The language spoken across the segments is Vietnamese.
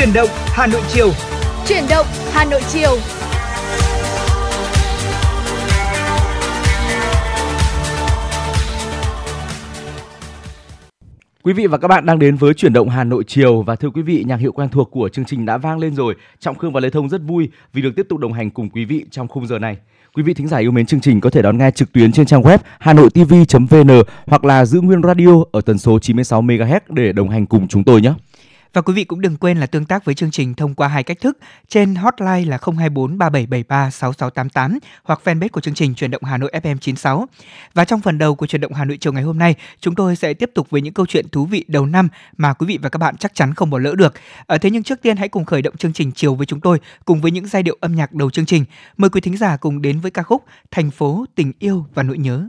Chuyển động Hà Nội chiều. Chuyển động Hà Nội chiều. Quý vị và các bạn đang đến với chuyển động Hà Nội chiều và thưa quý vị, nhạc hiệu quen thuộc của chương trình đã vang lên rồi. Trọng Khương và Lê Thông rất vui vì được tiếp tục đồng hành cùng quý vị trong khung giờ này. Quý vị thính giả yêu mến chương trình có thể đón nghe trực tuyến trên trang web hanoitv.vn hoặc là giữ nguyên radio ở tần số 96 MHz để đồng hành cùng chúng tôi nhé. Và quý vị cũng đừng quên là tương tác với chương trình thông qua hai cách thức trên hotline là 024 3773 6688 hoặc fanpage của chương trình Truyền động Hà Nội FM 96. Và trong phần đầu của Truyền động Hà Nội chiều ngày hôm nay, chúng tôi sẽ tiếp tục với những câu chuyện thú vị đầu năm mà quý vị và các bạn chắc chắn không bỏ lỡ được. Ở thế nhưng trước tiên hãy cùng khởi động chương trình chiều với chúng tôi cùng với những giai điệu âm nhạc đầu chương trình. Mời quý thính giả cùng đến với ca khúc Thành phố tình yêu và nỗi nhớ.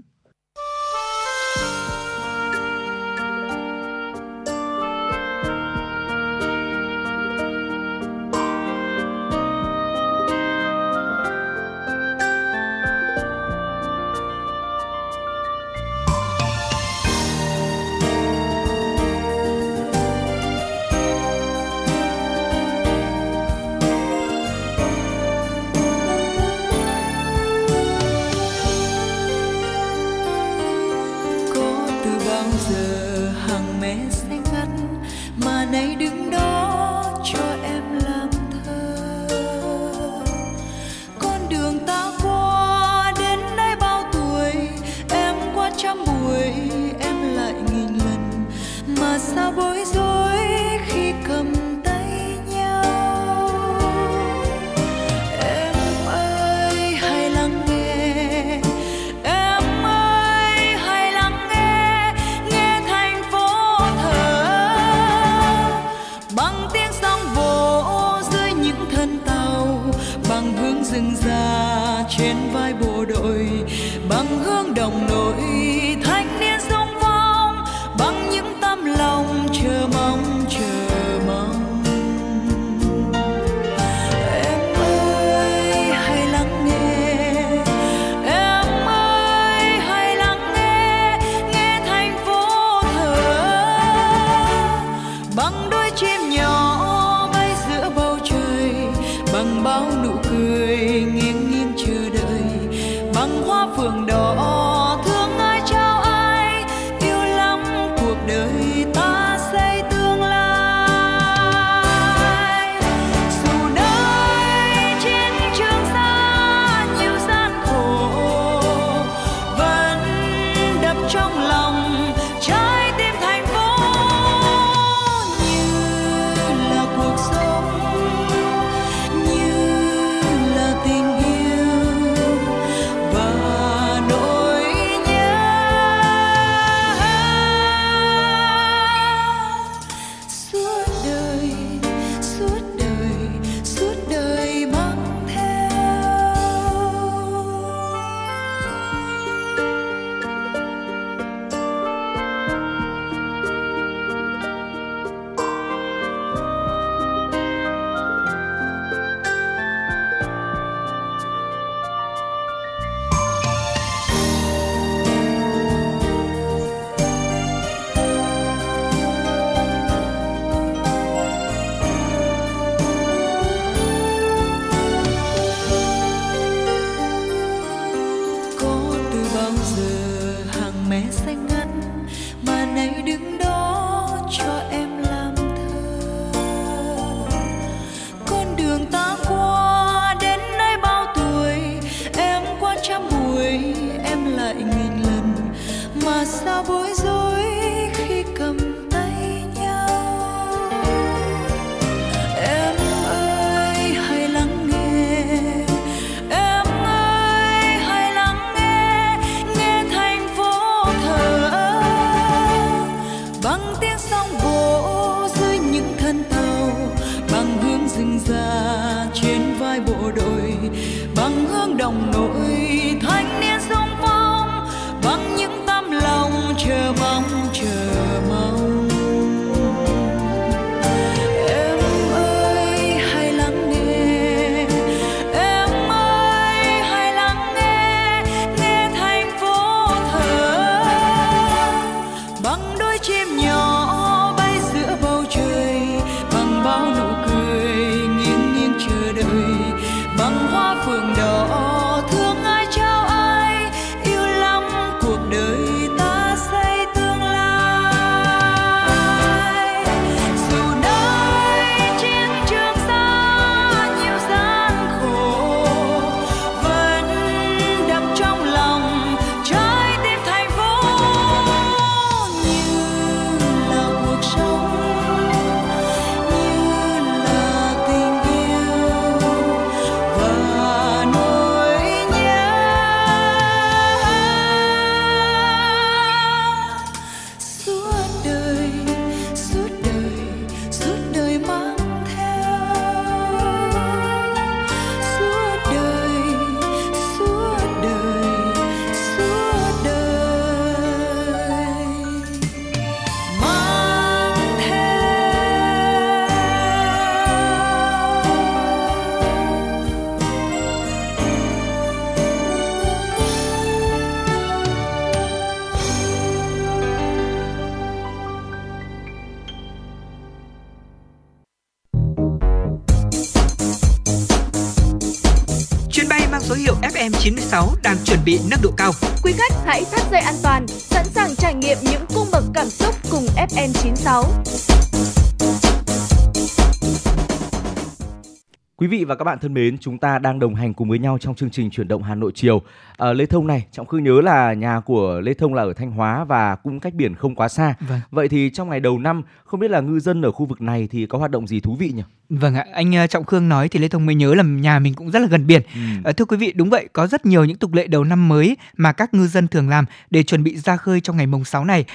Và các bạn thân mến, chúng ta đang đồng hành cùng với nhau trong chương trình chuyển động Hà Nội chiều. À, Lê Thông này, Trọng Khương nhớ là nhà của Lê Thông là ở Thanh Hóa và cũng cách biển không quá xa. Vâng. Vậy thì trong ngày đầu năm, không biết là ngư dân ở khu vực này thì có hoạt động gì thú vị nhỉ? Vâng ạ, anh ờ, Trọng Khương nói thì Lê Thông mới nhớ là nhà mình cũng rất là gần biển. Ừ. Ờ, thưa quý vị, đúng vậy, có rất nhiều những tục lệ đầu năm mới mà các ngư dân thường làm để chuẩn bị ra khơi trong ngày mùng 6 này.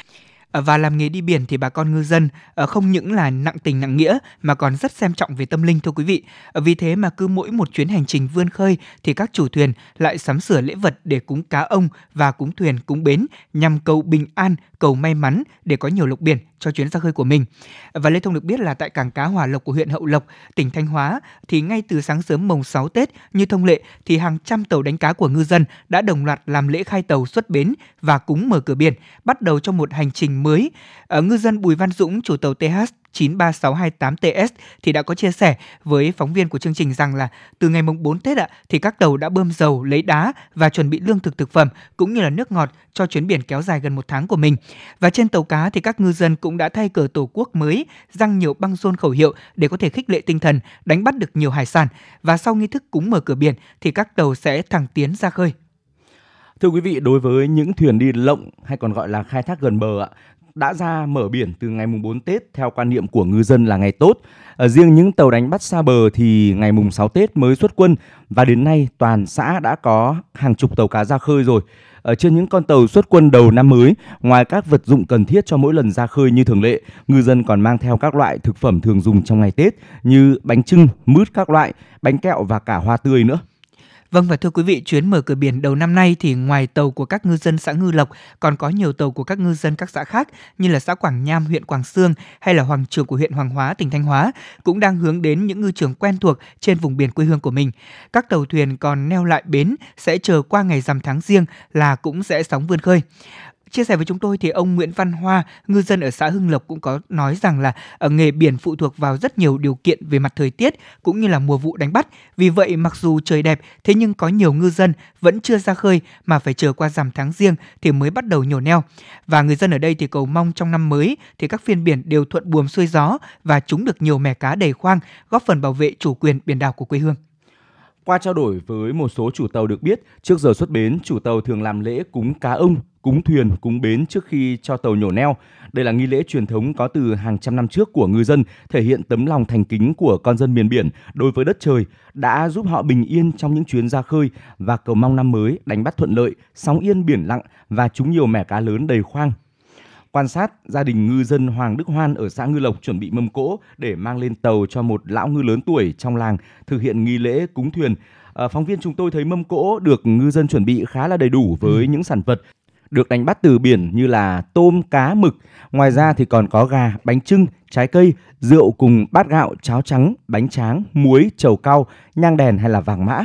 Ờ, và làm nghề đi biển thì bà con ngư dân ờ, không những là nặng tình nặng nghĩa mà còn rất xem trọng về tâm linh thưa quý vị. Ờ, vì thế mà cứ mỗi một chuyến hành trình vươn khơi thì các chủ thuyền lại sắm sửa lễ vật để cúng cá ông và cúng thuyền cúng bến nhằm cầu bình an, cầu may mắn để có nhiều lộc biển cho chuyến ra khơi của mình. Và Lê Thông được biết là tại cảng cá Hòa Lộc của huyện Hậu Lộc, tỉnh Thanh Hóa thì ngay từ sáng sớm mồng 6 Tết như thông lệ thì hàng trăm tàu đánh cá của ngư dân đã đồng loạt làm lễ khai tàu xuất bến và cúng mở cửa biển, bắt đầu cho một hành trình mới. Ở ngư dân Bùi Văn Dũng, chủ tàu TH 93628TS thì đã có chia sẻ với phóng viên của chương trình rằng là từ ngày mùng 4 Tết ạ thì các tàu đã bơm dầu, lấy đá và chuẩn bị lương thực thực phẩm cũng như là nước ngọt cho chuyến biển kéo dài gần một tháng của mình. Và trên tàu cá thì các ngư dân cũng đã thay cờ tổ quốc mới, răng nhiều băng rôn khẩu hiệu để có thể khích lệ tinh thần, đánh bắt được nhiều hải sản. Và sau nghi thức cúng mở cửa biển thì các tàu sẽ thẳng tiến ra khơi. Thưa quý vị, đối với những thuyền đi lộng hay còn gọi là khai thác gần bờ ạ, đã ra mở biển từ ngày mùng 4 Tết theo quan niệm của ngư dân là ngày tốt. Ở riêng những tàu đánh bắt xa bờ thì ngày mùng 6 Tết mới xuất quân và đến nay toàn xã đã có hàng chục tàu cá ra khơi rồi. Ở trên những con tàu xuất quân đầu năm mới, ngoài các vật dụng cần thiết cho mỗi lần ra khơi như thường lệ, ngư dân còn mang theo các loại thực phẩm thường dùng trong ngày Tết như bánh trưng, mứt các loại, bánh kẹo và cả hoa tươi nữa. Vâng và thưa quý vị, chuyến mở cửa biển đầu năm nay thì ngoài tàu của các ngư dân xã Ngư Lộc còn có nhiều tàu của các ngư dân các xã khác như là xã Quảng Nham, huyện Quảng Sương hay là Hoàng Trường của huyện Hoàng Hóa, tỉnh Thanh Hóa cũng đang hướng đến những ngư trường quen thuộc trên vùng biển quê hương của mình. Các tàu thuyền còn neo lại bến sẽ chờ qua ngày rằm tháng riêng là cũng sẽ sóng vươn khơi. Chia sẻ với chúng tôi thì ông Nguyễn Văn Hoa, ngư dân ở xã Hưng Lộc cũng có nói rằng là ở nghề biển phụ thuộc vào rất nhiều điều kiện về mặt thời tiết cũng như là mùa vụ đánh bắt. Vì vậy mặc dù trời đẹp thế nhưng có nhiều ngư dân vẫn chưa ra khơi mà phải chờ qua rằm tháng riêng thì mới bắt đầu nhổ neo. Và người dân ở đây thì cầu mong trong năm mới thì các phiên biển đều thuận buồm xuôi gió và chúng được nhiều mẻ cá đầy khoang, góp phần bảo vệ chủ quyền biển đảo của quê hương. Qua trao đổi với một số chủ tàu được biết, trước giờ xuất bến, chủ tàu thường làm lễ cúng cá ông, cúng thuyền, cúng bến trước khi cho tàu nhổ neo. Đây là nghi lễ truyền thống có từ hàng trăm năm trước của ngư dân, thể hiện tấm lòng thành kính của con dân miền biển đối với đất trời, đã giúp họ bình yên trong những chuyến ra khơi và cầu mong năm mới đánh bắt thuận lợi, sóng yên biển lặng và trúng nhiều mẻ cá lớn đầy khoang. Quan sát, gia đình ngư dân Hoàng Đức Hoan ở xã Ngư Lộc chuẩn bị mâm cỗ để mang lên tàu cho một lão ngư lớn tuổi trong làng thực hiện nghi lễ cúng thuyền. À, phóng viên chúng tôi thấy mâm cỗ được ngư dân chuẩn bị khá là đầy đủ với những sản vật được đánh bắt từ biển như là tôm, cá, mực. Ngoài ra thì còn có gà, bánh trưng, trái cây, rượu cùng bát gạo, cháo trắng, bánh tráng, muối, trầu cau, nhang đèn hay là vàng mã.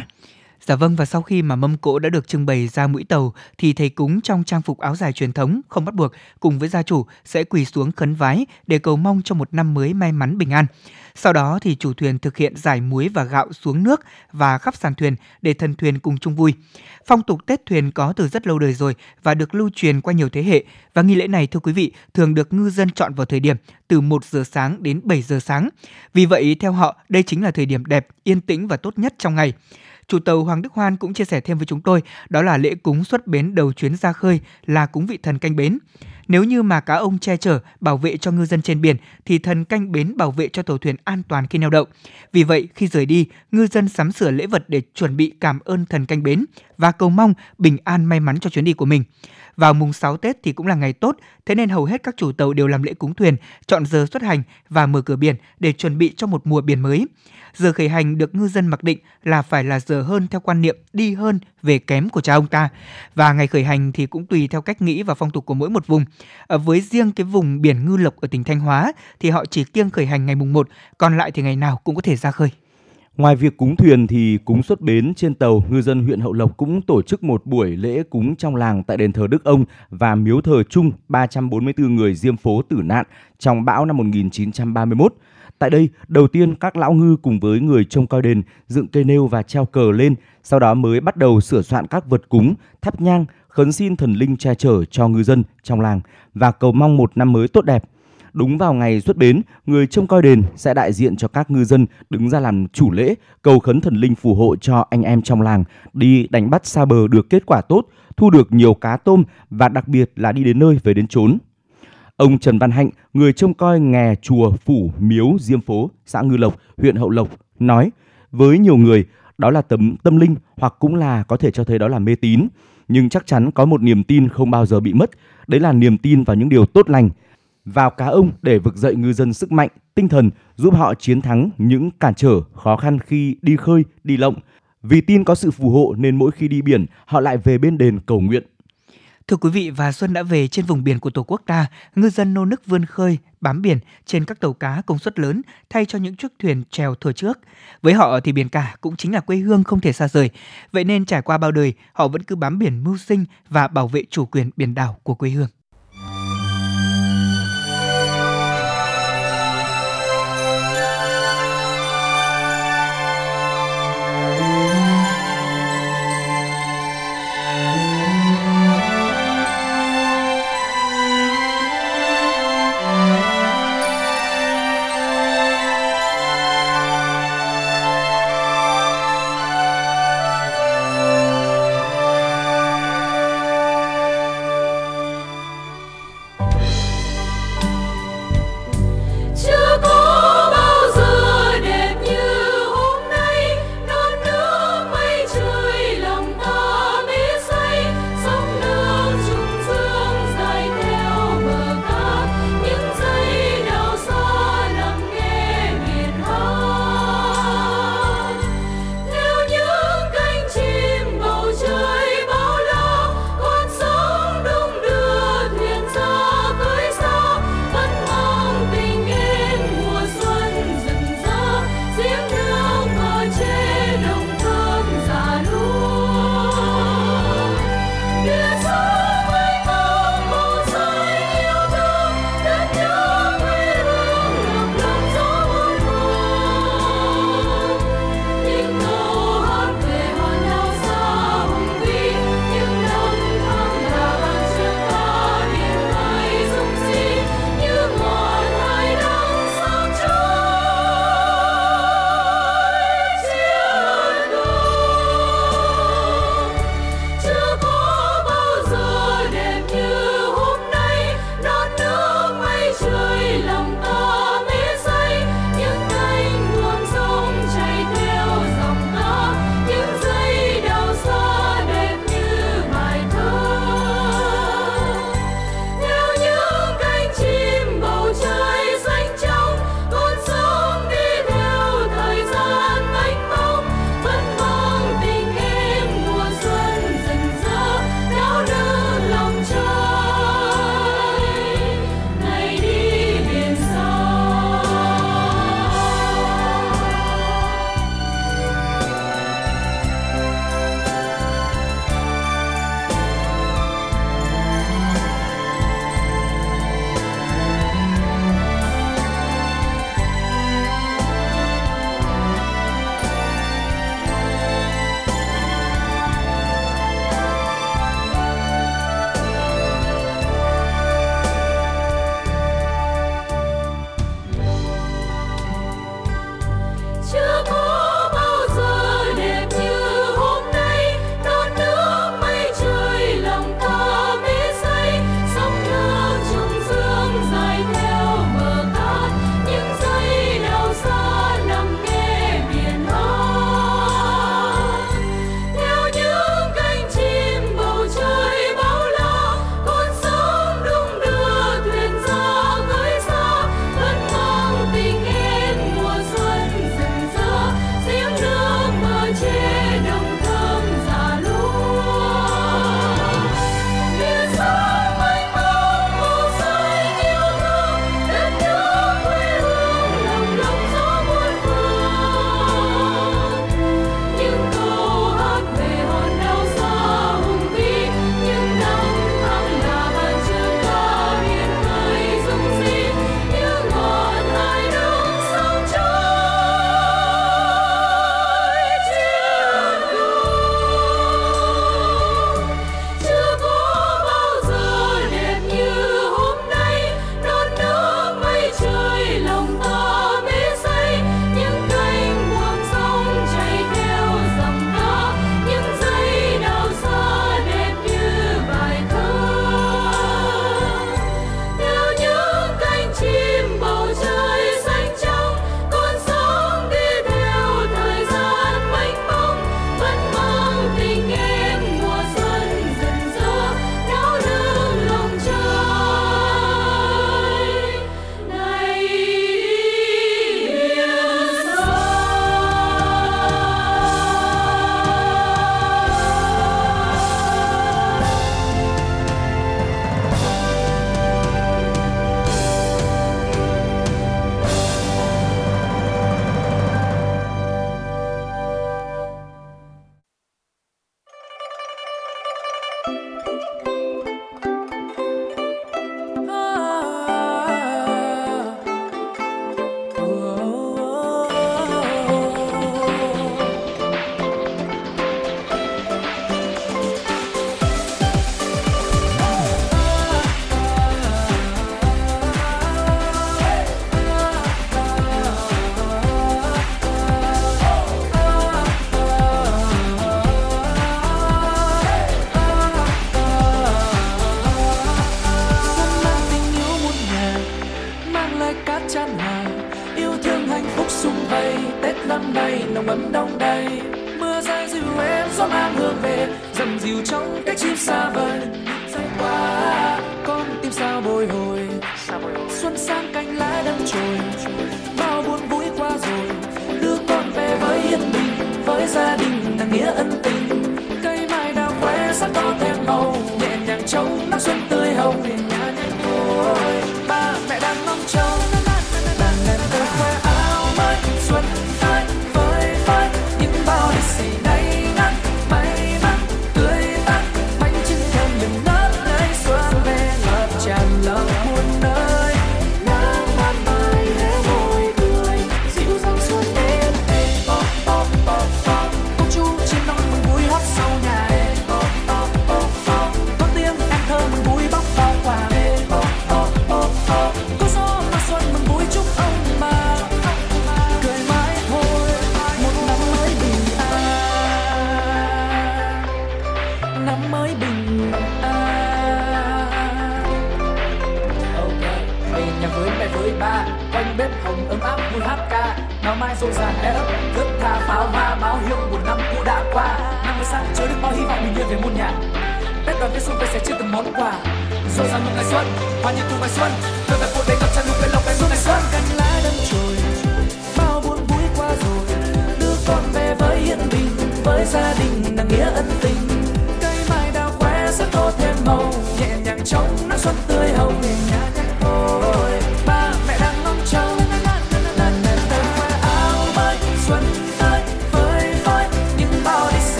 Dạ vâng và sau khi mà mâm cỗ đã được trưng bày ra mũi tàu thì thầy cúng trong trang phục áo dài truyền thống không bắt buộc cùng với gia chủ sẽ quỳ xuống khấn vái để cầu mong cho một năm mới may mắn bình an. Sau đó thì chủ thuyền thực hiện giải muối và gạo xuống nước và khắp sàn thuyền để thần thuyền cùng chung vui. Phong tục Tết thuyền có từ rất lâu đời rồi và được lưu truyền qua nhiều thế hệ và nghi lễ này thưa quý vị thường được ngư dân chọn vào thời điểm từ 1 giờ sáng đến 7 giờ sáng. Vì vậy theo họ đây chính là thời điểm đẹp, yên tĩnh và tốt nhất trong ngày. Chủ tàu Hoàng Đức Hoan cũng chia sẻ thêm với chúng tôi, đó là lễ cúng xuất bến đầu chuyến ra khơi là cúng vị thần canh bến. Nếu như mà cá ông che chở, bảo vệ cho ngư dân trên biển, thì thần canh bến bảo vệ cho tàu thuyền an toàn khi neo đậu. Vì vậy, khi rời đi, ngư dân sắm sửa lễ vật để chuẩn bị cảm ơn thần canh bến và cầu mong bình an may mắn cho chuyến đi của mình. Vào mùng 6 Tết thì cũng là ngày tốt, thế nên hầu hết các chủ tàu đều làm lễ cúng thuyền, chọn giờ xuất hành và mở cửa biển để chuẩn bị cho một mùa biển mới. Giờ khởi hành được ngư dân mặc định là phải là giờ hơn theo quan niệm đi hơn về kém của cha ông ta. Và ngày khởi hành thì cũng tùy theo cách nghĩ và phong tục của mỗi một vùng. Ở với riêng cái vùng biển Ngư Lộc ở tỉnh Thanh Hóa thì họ chỉ kiêng khởi hành ngày mùng 1, còn lại thì ngày nào cũng có thể ra khơi. Ngoài việc cúng thuyền thì cúng xuất bến trên tàu, ngư dân huyện Hậu Lộc cũng tổ chức một buổi lễ cúng trong làng tại đền thờ Đức Ông và miếu thờ chung 344 người diêm phố tử nạn trong bão năm 1931. Tại đây, đầu tiên các lão ngư cùng với người trông coi đền dựng cây nêu và treo cờ lên, sau đó mới bắt đầu sửa soạn các vật cúng, thắp nhang, khấn xin thần linh che chở cho ngư dân trong làng và cầu mong một năm mới tốt đẹp. Đúng vào ngày xuất bến, người trông coi đền sẽ đại diện cho các ngư dân đứng ra làm chủ lễ, cầu khấn thần linh phù hộ cho anh em trong làng đi đánh bắt xa bờ được kết quả tốt, thu được nhiều cá tôm và đặc biệt là đi đến nơi về đến chốn. Ông Trần Văn Hạnh, người trông coi nghè chùa Phủ Miếu Diêm Phố, xã Ngư Lộc, huyện Hậu Lộc, nói với nhiều người đó là tấm tâm linh hoặc cũng là có thể cho thấy đó là mê tín, nhưng chắc chắn có một niềm tin không bao giờ bị mất, đấy là niềm tin vào những điều tốt lành, vào cá ông để vực dậy ngư dân sức mạnh, tinh thần giúp họ chiến thắng những cản trở, khó khăn khi đi khơi, đi lộng. Vì tin có sự phù hộ nên mỗi khi đi biển, họ lại về bên đền cầu nguyện. Thưa quý vị, và xuân đã về trên vùng biển của Tổ quốc ta, ngư dân nô nức vươn khơi, bám biển trên các tàu cá công suất lớn thay cho những chiếc thuyền chèo thuở trước. Với họ thì biển cả cũng chính là quê hương không thể xa rời. Vậy nên trải qua bao đời, họ vẫn cứ bám biển mưu sinh và bảo vệ chủ quyền biển đảo của quê hương.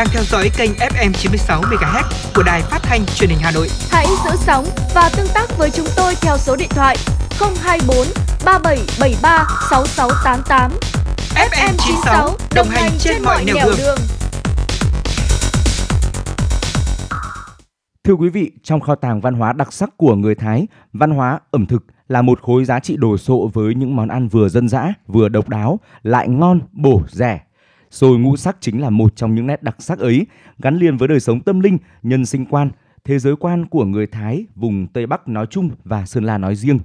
đang theo dõi kênh FM 96 MHz của đài phát thanh truyền hình Hà Nội. Hãy giữ sóng và tương tác với chúng tôi theo số điện thoại 024 3773 6688. FM 96 đồng hành trên mọi nẻo đường. đường. Thưa quý vị, trong kho tàng văn hóa đặc sắc của người Thái, văn hóa ẩm thực là một khối giá trị đồ sộ với những món ăn vừa dân dã, vừa độc đáo, lại ngon, bổ, rẻ rồi ngũ sắc chính là một trong những nét đặc sắc ấy, gắn liền với đời sống tâm linh, nhân sinh quan, thế giới quan của người Thái vùng Tây Bắc nói chung và Sơn La nói riêng.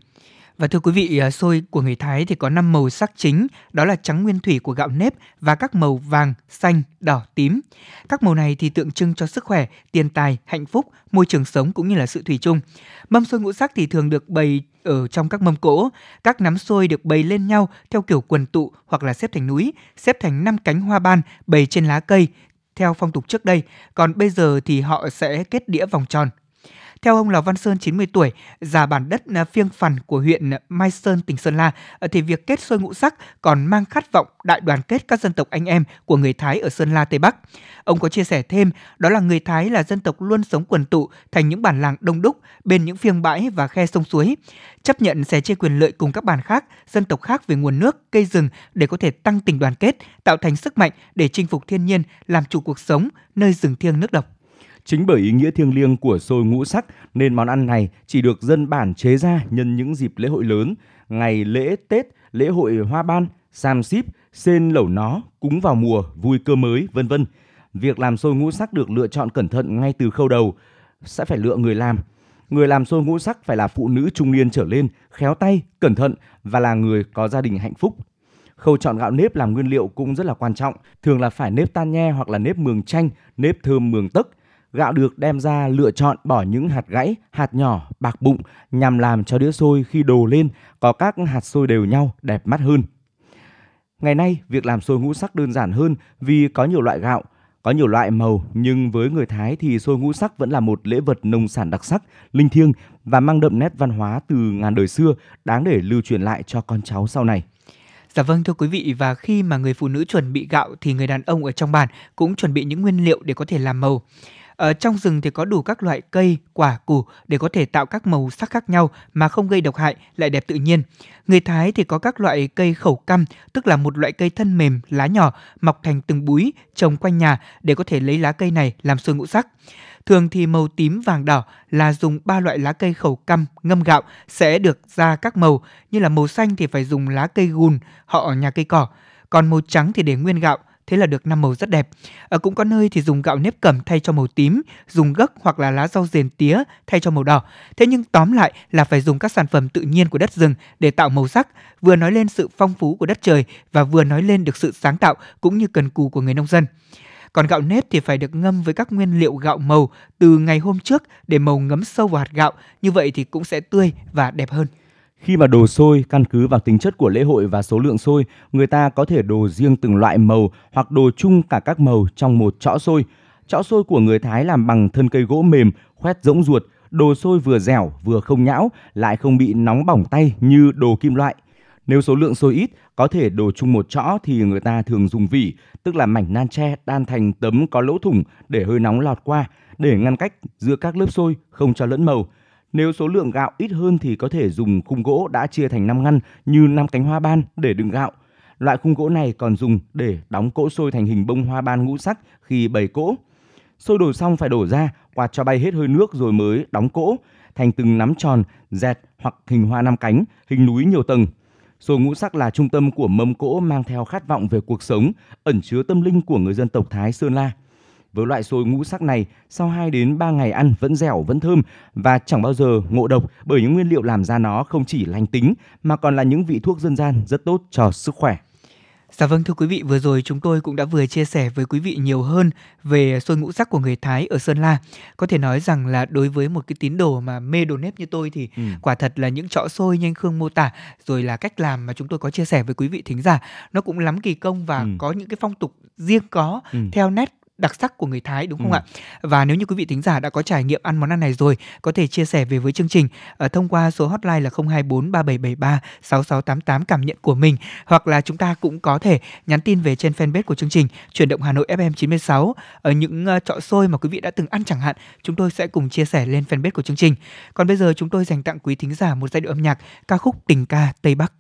Và thưa quý vị, à, xôi của người Thái thì có 5 màu sắc chính, đó là trắng nguyên thủy của gạo nếp và các màu vàng, xanh, đỏ, tím. Các màu này thì tượng trưng cho sức khỏe, tiền tài, hạnh phúc, môi trường sống cũng như là sự thủy chung. Mâm xôi ngũ sắc thì thường được bày ở trong các mâm cỗ, các nắm xôi được bày lên nhau theo kiểu quần tụ hoặc là xếp thành núi, xếp thành năm cánh hoa ban bày trên lá cây theo phong tục trước đây, còn bây giờ thì họ sẽ kết đĩa vòng tròn theo ông Lò Văn Sơn 90 tuổi, già bản đất à, phiêng phằn của huyện Mai Sơn tỉnh Sơn La à, thì việc kết xôi ngũ sắc còn mang khát vọng đại đoàn kết các dân tộc anh em của người Thái ở Sơn La Tây Bắc. Ông có chia sẻ thêm, đó là người Thái là dân tộc luôn sống quần tụ thành những bản làng đông đúc bên những phiêng bãi và khe sông suối, chấp nhận sẻ chia quyền lợi cùng các bản khác, dân tộc khác về nguồn nước, cây rừng để có thể tăng tình đoàn kết, tạo thành sức mạnh để chinh phục thiên nhiên, làm chủ cuộc sống nơi rừng thiêng nước độc. Chính bởi ý nghĩa thiêng liêng của xôi ngũ sắc nên món ăn này chỉ được dân bản chế ra nhân những dịp lễ hội lớn, ngày lễ Tết, lễ hội hoa ban, sam xíp, sen lẩu nó, cúng vào mùa, vui cơ mới, vân vân. Việc làm xôi ngũ sắc được lựa chọn cẩn thận ngay từ khâu đầu, sẽ phải lựa người làm. Người làm xôi ngũ sắc phải là phụ nữ trung niên trở lên, khéo tay, cẩn thận và là người có gia đình hạnh phúc. Khâu chọn gạo nếp làm nguyên liệu cũng rất là quan trọng, thường là phải nếp tan nhe hoặc là nếp mường chanh, nếp thơm mường tấc. Gạo được đem ra lựa chọn bỏ những hạt gãy, hạt nhỏ, bạc bụng nhằm làm cho đĩa xôi khi đồ lên có các hạt xôi đều nhau, đẹp mắt hơn. Ngày nay, việc làm xôi ngũ sắc đơn giản hơn vì có nhiều loại gạo, có nhiều loại màu nhưng với người Thái thì xôi ngũ sắc vẫn là một lễ vật nông sản đặc sắc, linh thiêng và mang đậm nét văn hóa từ ngàn đời xưa, đáng để lưu truyền lại cho con cháu sau này. Dạ vâng thưa quý vị và khi mà người phụ nữ chuẩn bị gạo thì người đàn ông ở trong bản cũng chuẩn bị những nguyên liệu để có thể làm màu. Ở trong rừng thì có đủ các loại cây, quả, củ để có thể tạo các màu sắc khác nhau mà không gây độc hại, lại đẹp tự nhiên. Người Thái thì có các loại cây khẩu căm, tức là một loại cây thân mềm, lá nhỏ, mọc thành từng búi, trồng quanh nhà để có thể lấy lá cây này làm xôi ngũ sắc. Thường thì màu tím vàng đỏ là dùng ba loại lá cây khẩu căm ngâm gạo sẽ được ra các màu như là màu xanh thì phải dùng lá cây gùn họ nhà cây cỏ, còn màu trắng thì để nguyên gạo, thế là được năm màu rất đẹp. Ở cũng có nơi thì dùng gạo nếp cẩm thay cho màu tím, dùng gấc hoặc là lá rau rền tía thay cho màu đỏ. Thế nhưng tóm lại là phải dùng các sản phẩm tự nhiên của đất rừng để tạo màu sắc, vừa nói lên sự phong phú của đất trời và vừa nói lên được sự sáng tạo cũng như cần cù của người nông dân. Còn gạo nếp thì phải được ngâm với các nguyên liệu gạo màu từ ngày hôm trước để màu ngấm sâu vào hạt gạo, như vậy thì cũng sẽ tươi và đẹp hơn. Khi mà đồ xôi căn cứ vào tính chất của lễ hội và số lượng xôi, người ta có thể đồ riêng từng loại màu hoặc đồ chung cả các màu trong một chõ xôi. Chõ xôi của người Thái làm bằng thân cây gỗ mềm, khoét rỗng ruột, đồ xôi vừa dẻo vừa không nhão, lại không bị nóng bỏng tay như đồ kim loại. Nếu số lượng xôi ít, có thể đồ chung một chõ thì người ta thường dùng vỉ, tức là mảnh nan tre đan thành tấm có lỗ thủng để hơi nóng lọt qua, để ngăn cách giữa các lớp xôi không cho lẫn màu. Nếu số lượng gạo ít hơn thì có thể dùng khung gỗ đã chia thành 5 ngăn như 5 cánh hoa ban để đựng gạo. Loại khung gỗ này còn dùng để đóng cỗ sôi thành hình bông hoa ban ngũ sắc khi bày cỗ. Sôi đổ xong phải đổ ra, quạt cho bay hết hơi nước rồi mới đóng cỗ thành từng nắm tròn, dẹt hoặc hình hoa năm cánh, hình núi nhiều tầng. Sôi ngũ sắc là trung tâm của mâm cỗ mang theo khát vọng về cuộc sống, ẩn chứa tâm linh của người dân tộc Thái Sơn La. Với loại xôi ngũ sắc này, sau 2 đến 3 ngày ăn vẫn dẻo vẫn thơm và chẳng bao giờ ngộ độc bởi những nguyên liệu làm ra nó không chỉ lành tính mà còn là những vị thuốc dân gian rất tốt cho sức khỏe. Dạ vâng thưa quý vị, vừa rồi chúng tôi cũng đã vừa chia sẻ với quý vị nhiều hơn về xôi ngũ sắc của người Thái ở Sơn La. Có thể nói rằng là đối với một cái tín đồ mà mê đồ nếp như tôi thì ừ. quả thật là những chõ xôi như anh Khương mô tả rồi là cách làm mà chúng tôi có chia sẻ với quý vị thính giả nó cũng lắm kỳ công và ừ. có những cái phong tục riêng có ừ. theo nét đặc sắc của người Thái đúng không ừ. ạ? Và nếu như quý vị thính giả đã có trải nghiệm ăn món ăn này rồi, có thể chia sẻ về với chương trình ở thông qua số hotline là 024 3773 6688 cảm nhận của mình hoặc là chúng ta cũng có thể nhắn tin về trên fanpage của chương trình chuyển động Hà Nội FM 96 ở những uh, chợ xôi mà quý vị đã từng ăn chẳng hạn, chúng tôi sẽ cùng chia sẻ lên fanpage của chương trình. Còn bây giờ chúng tôi dành tặng quý thính giả một giai điệu âm nhạc ca khúc Tình ca Tây Bắc.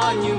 Ta như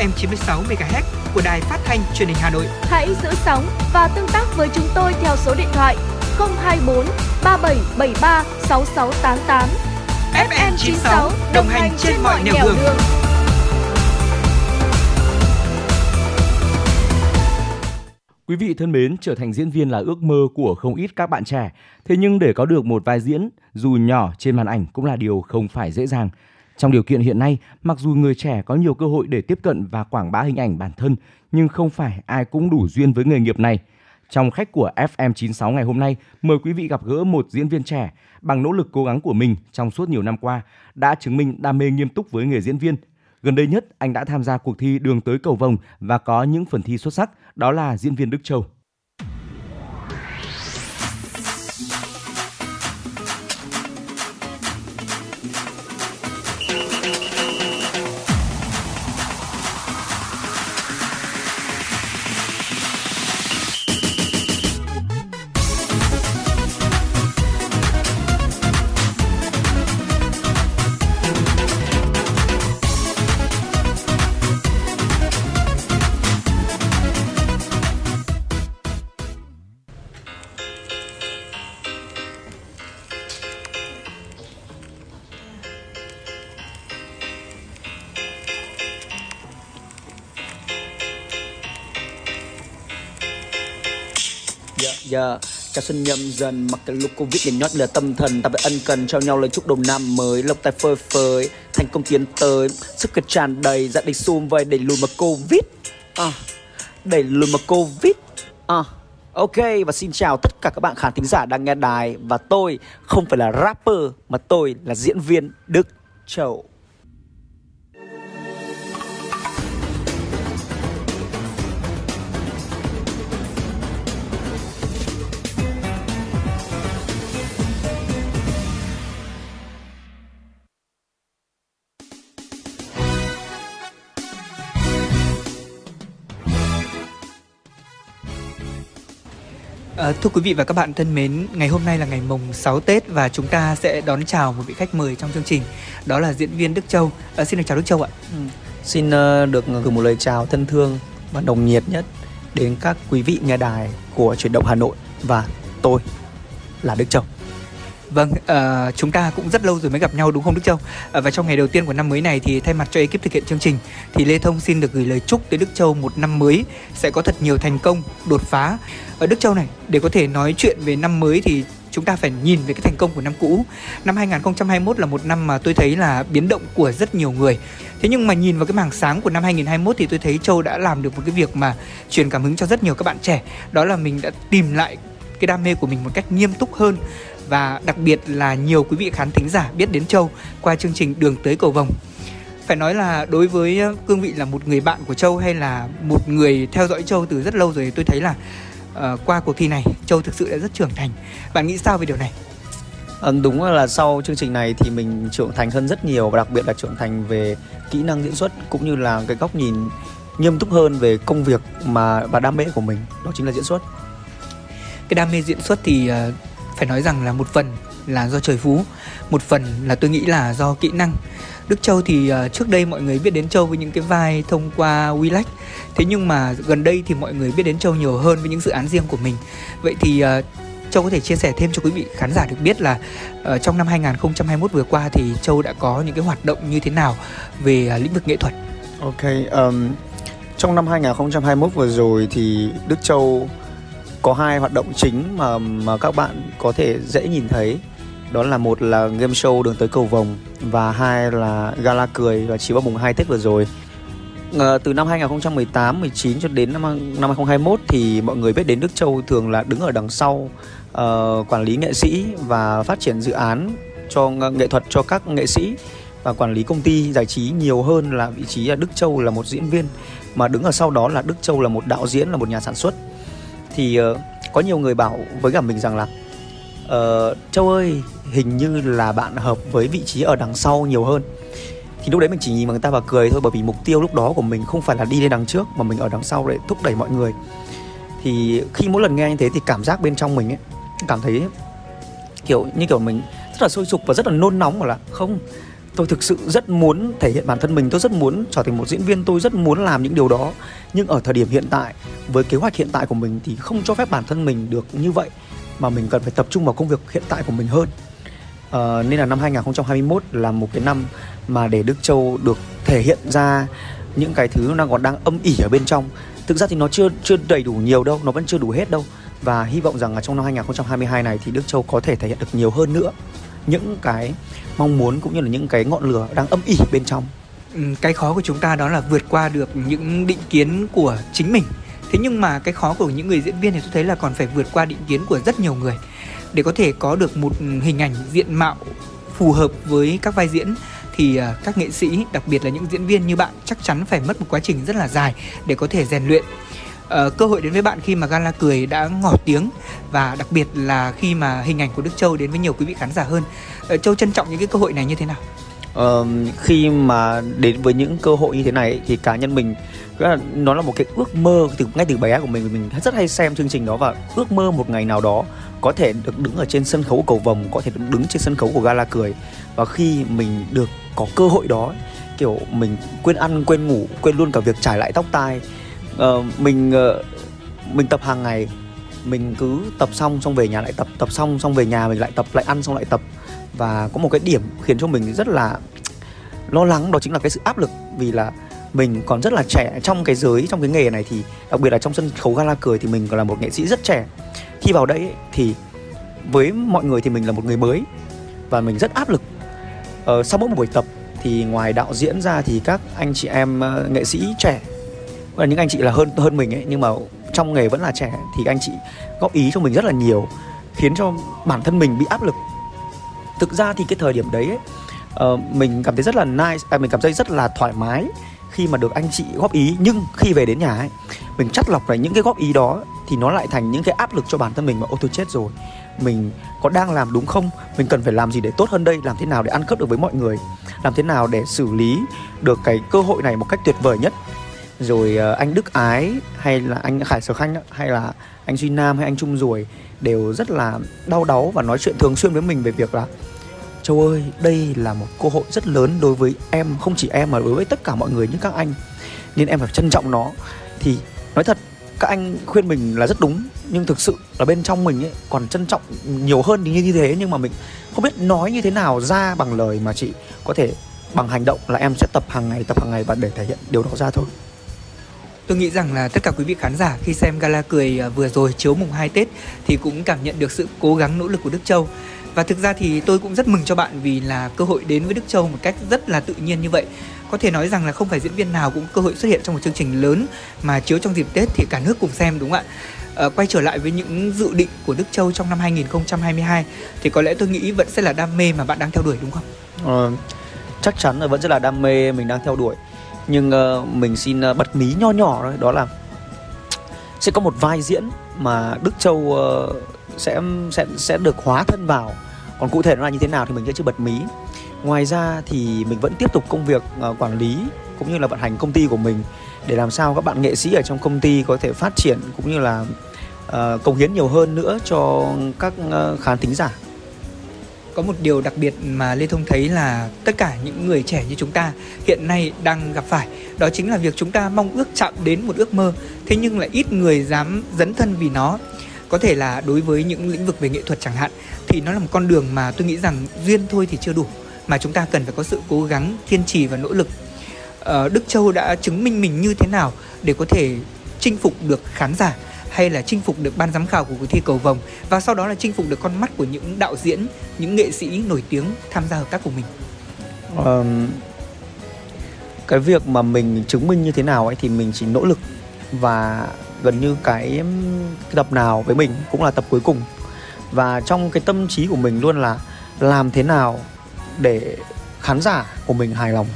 FM 96 MHz của đài phát thanh truyền hình Hà Nội. Hãy giữ sóng và tương tác với chúng tôi theo số điện thoại 024 3773 6688. FM 96 đồng hành trên mọi nẻo đường. Quý vị thân mến, trở thành diễn viên là ước mơ của không ít các bạn trẻ. Thế nhưng để có được một vai diễn dù nhỏ trên màn ảnh cũng là điều không phải dễ dàng. Trong điều kiện hiện nay, mặc dù người trẻ có nhiều cơ hội để tiếp cận và quảng bá hình ảnh bản thân, nhưng không phải ai cũng đủ duyên với nghề nghiệp này. Trong khách của FM96 ngày hôm nay, mời quý vị gặp gỡ một diễn viên trẻ bằng nỗ lực cố gắng của mình trong suốt nhiều năm qua đã chứng minh đam mê nghiêm túc với nghề diễn viên. Gần đây nhất, anh đã tham gia cuộc thi Đường tới cầu vồng và có những phần thi xuất sắc, đó là diễn viên Đức Châu. Dạ xuân nhâm dần. Mặc cái lúc Covid để nhót lửa tâm thần Ta phải ân cần trao nhau lời chúc đầu năm mới. Lộc tài phơi phới Thành công tiến tới. Sức khỏe tràn đầy gia đình sum vầy đẩy lùi mà Covid. À, Đẩy lùi mà Covid. À, Ok và xin chào tất cả các bạn khán thính giả đang nghe đài. Và tôi không phải là rapper Mà tôi là diễn viên Đức Chậu À, thưa quý vị và các bạn thân mến, ngày hôm nay là ngày mùng 6 Tết và chúng ta sẽ đón chào một vị khách mời trong chương trình, đó là diễn viên Đức Châu. À, xin được chào Đức Châu ạ. Xin ờ, được gửi một lời chào thân thương và nồng nhiệt nhất đến các quý vị nghe đài của chuyển động Hà Nội và tôi là Đức Châu. Vâng, ờ, chúng ta cũng rất lâu rồi mới gặp nhau đúng không Đức Châu? Ờ, và trong ngày đầu tiên của năm mới này thì thay mặt cho ekip thực hiện chương trình thì Lê Thông xin được gửi lời chúc tới Đức Châu một năm mới sẽ có thật nhiều thành công, đột phá. Ở Đức Châu này, để có thể nói chuyện về năm mới thì chúng ta phải nhìn về cái thành công của năm cũ. Năm 2021 là một năm mà tôi thấy là biến động của rất nhiều người. Thế nhưng mà nhìn vào cái mảng sáng của năm 2021 thì tôi thấy Châu đã làm được một cái việc mà truyền cảm hứng cho rất nhiều các bạn trẻ. Đó là mình đã tìm lại cái đam mê của mình một cách nghiêm túc hơn và đặc biệt là nhiều quý vị khán thính giả biết đến Châu qua chương trình Đường tới cầu vồng. Phải nói là đối với cương vị là một người bạn của Châu hay là một người theo dõi Châu từ rất lâu rồi tôi thấy là ờ, qua cuộc thi này Châu thực sự đã rất trưởng thành. Bạn nghĩ sao về điều này? Ờ, đúng là sau chương trình này thì mình trưởng thành hơn rất nhiều và đặc biệt là trưởng thành về kỹ năng diễn xuất cũng như là cái góc nhìn nghiêm túc hơn về công việc mà và đam mê của mình đó chính là diễn xuất cái đam mê diễn xuất thì ờ, phải nói rằng là một phần là do trời phú một phần là tôi nghĩ là do kỹ năng Đức Châu thì uh, trước đây mọi người biết đến Châu với những cái vai thông qua Willac. Thế nhưng mà gần đây thì mọi người biết đến Châu nhiều hơn với những dự án riêng của mình. Vậy thì uh, Châu có thể chia sẻ thêm cho quý vị khán giả được biết là uh, trong năm 2021 vừa qua thì Châu đã có những cái hoạt động như thế nào về uh, lĩnh vực nghệ thuật? Ok, um, trong năm 2021 vừa rồi thì Đức Châu có hai hoạt động chính mà mà các bạn có thể dễ nhìn thấy. Đó là một là game show đường tới cầu vồng và hai là gala cười và chỉ vào mùng 2 Tết vừa rồi. à, từ năm 2018, 19 cho đến năm năm 2021 thì mọi người biết đến Đức Châu thường là đứng ở đằng sau uh, quản lý nghệ sĩ và phát triển dự án cho ng- nghệ thuật cho các nghệ sĩ và quản lý công ty giải trí nhiều hơn là vị trí là Đức Châu là một diễn viên mà đứng ở sau đó là Đức Châu là một đạo diễn là một nhà sản xuất thì uh, có nhiều người bảo với cả mình rằng là uh, châu ơi hình như là bạn hợp với vị trí ở đằng sau nhiều hơn. Thì lúc đấy mình chỉ nhìn vào người ta và cười thôi bởi vì mục tiêu lúc đó của mình không phải là đi lên đằng trước mà mình ở đằng sau để thúc đẩy mọi người. Thì khi mỗi lần nghe như thế thì cảm giác bên trong mình ấy cảm thấy kiểu như kiểu mình rất là sôi sục và rất là nôn nóng mà là không tôi thực sự rất muốn thể hiện bản thân mình tôi rất muốn trở thành một diễn viên tôi rất muốn làm những điều đó. Nhưng ở thời điểm hiện tại với kế hoạch hiện tại của mình thì không cho phép bản thân mình được như vậy mà mình cần phải tập trung vào công việc hiện tại của mình hơn. Uh, nên là năm 2021 là một cái năm mà để Đức Châu được thể hiện ra những cái thứ đang còn đang âm ỉ ở bên trong. Thực ra thì nó chưa chưa đầy đủ nhiều đâu nó vẫn chưa đủ hết đâu. Và hy vọng rằng là trong năm 2022 này thì Đức Châu có thể thể hiện được nhiều hơn nữa những cái mong muốn cũng như là những cái ngọn lửa đang âm ỉ bên trong. Ừ, cái khó của chúng ta đó là vượt qua được những định kiến của chính mình thế nhưng mà cái khó của những người diễn viên thì tôi thấy là còn phải vượt qua định kiến của rất nhiều người để có thể có được một hình ảnh diện mạo phù hợp với các vai diễn. Thì à, các nghệ sĩ đặc biệt là những diễn viên như bạn chắc chắn phải mất một quá trình rất là dài để có thể rèn luyện. Ờ, cơ hội đến với bạn khi mà gala cười đã ngỏ tiếng và đặc biệt là khi mà hình ảnh của Đức Châu đến với nhiều quý vị khán giả hơn. Ờ, Châu trân trọng những cái cơ hội này như thế nào? Uh, khi mà đến với những cơ hội như thế này ấy, thì cá nhân mình là nó là một cái ước mơ từ ngay từ bé của mình mình rất hay xem chương trình đó và ước mơ một ngày nào đó có thể được đứng ở trên sân khấu cầu vồng có thể được đứng trên sân khấu của gala cười. Và khi mình được có cơ hội đó kiểu mình quên ăn quên ngủ quên luôn cả việc trải lại tóc tai uh, mình uh, mình tập hàng ngày mình cứ tập xong xong về nhà lại tập tập xong xong về nhà mình lại tập lại ăn xong lại tập. Và có một cái điểm khiến cho mình rất là lo lắng đó chính là cái sự áp lực vì là mình còn rất là trẻ. Trong cái giới trong cái nghề này thì đặc biệt là trong sân khấu gala cười thì mình còn là một nghệ sĩ rất trẻ. Khi vào đây ấy, thì với mọi người thì mình là một người mới và mình rất áp lực. Ờ, sau mỗi một buổi tập thì ngoài đạo diễn ra thì các anh chị em uh, nghệ sĩ trẻ và những anh chị là hơn hơn mình ấy nhưng mà trong nghề vẫn là trẻ thì anh chị góp ý cho mình rất là nhiều khiến cho bản thân mình bị áp lực. Thực ra thì cái thời điểm đấy ấy, uh, mình cảm thấy rất là nice à, mình cảm thấy rất là thoải mái khi mà được anh chị góp ý, nhưng khi về đến nhà ấy, mình chắt lọc lại những cái góp ý đó thì nó lại thành những cái áp lực cho bản thân mình mà, ô, tôi chết rồi. Mình có đang làm đúng không? Mình cần phải làm gì để tốt hơn đây? Làm thế nào để ăn khớp được với mọi người? Làm thế nào để xử lý được cái cơ hội này một cách tuyệt vời nhất? Rồi ờ, anh Đức Ái hay là anh Khải Sở Khanh hay là anh Duy Nam hay anh Trung Ruồi đều rất là đau đáu và nói chuyện thường xuyên với mình về việc là Châu ơi, đây là một cơ hội rất lớn đối với em, không chỉ em mà đối với tất cả mọi người như các anh. Nên em phải trân trọng nó. Thì nói thật, các anh khuyên mình là rất đúng Nhưng thực sự là bên trong mình ấy còn trân trọng nhiều hơn thì như như thế. Nhưng mà mình không biết nói như thế nào ra bằng lời mà chị có thể bằng hành động là em sẽ tập hàng ngày, tập hàng ngày và để thể hiện điều đó ra thôi. Tôi nghĩ rằng là tất cả quý vị khán giả khi xem gala cười à, vừa rồi chiếu mùng 2 Tết thì cũng cảm nhận được sự cố gắng nỗ lực của Đức Châu. Và thực ra thì tôi cũng rất mừng cho bạn vì là cơ hội đến với Đức Châu một cách rất là tự nhiên như vậy. Có thể nói rằng là không phải diễn viên nào cũng cơ hội xuất hiện trong một chương trình lớn mà chiếu trong dịp Tết thì cả nước cùng xem đúng không ạ? À, quay trở lại với những dự định của Đức Châu trong năm 2022 thì có lẽ tôi nghĩ vẫn sẽ là đam mê mà bạn đang theo đuổi đúng không? Ờ, chắc chắn là vẫn rất là đam mê mình đang theo đuổi nhưng uh, mình xin uh, bật mí nho nhỏ thôi đó là sẽ có một vai diễn mà Đức Châu uh, sẽ sẽ sẽ được hóa thân vào. Còn cụ thể nó là như thế nào thì mình sẽ chưa bật mí. Ngoài ra thì mình vẫn tiếp tục công việc ờ, quản lý cũng như là vận hành công ty của mình để làm sao các bạn nghệ sĩ ở trong công ty có thể phát triển cũng như là uh, cống hiến nhiều hơn nữa cho các ờ, khán thính giả. Có một điều đặc biệt mà Lê Thông thấy là tất cả những người trẻ như chúng ta hiện nay đang gặp phải đó chính là việc chúng ta mong ước chạm đến một ước mơ thế nhưng lại ít người dám dấn thân vì nó có thể là đối với những lĩnh vực về nghệ thuật chẳng hạn thì nó là một con đường mà tôi nghĩ rằng duyên thôi thì chưa đủ mà chúng ta cần phải có sự cố gắng kiên trì và nỗ lực. Ờ, Đức Châu đã chứng minh mình như thế nào để có thể chinh phục được khán giả hay là chinh phục được ban giám khảo của cuộc thi cầu vồng và sau đó là chinh phục được con mắt của những đạo diễn những nghệ sĩ nổi tiếng tham gia hợp tác của mình? Ờm, cái việc mà mình chứng minh như thế nào ấy thì mình chỉ nỗ lực và gần như cái, cái tập nào với mình cũng là tập cuối cùng. Và trong cái tâm trí của mình luôn là làm thế nào để khán giả của mình hài lòng.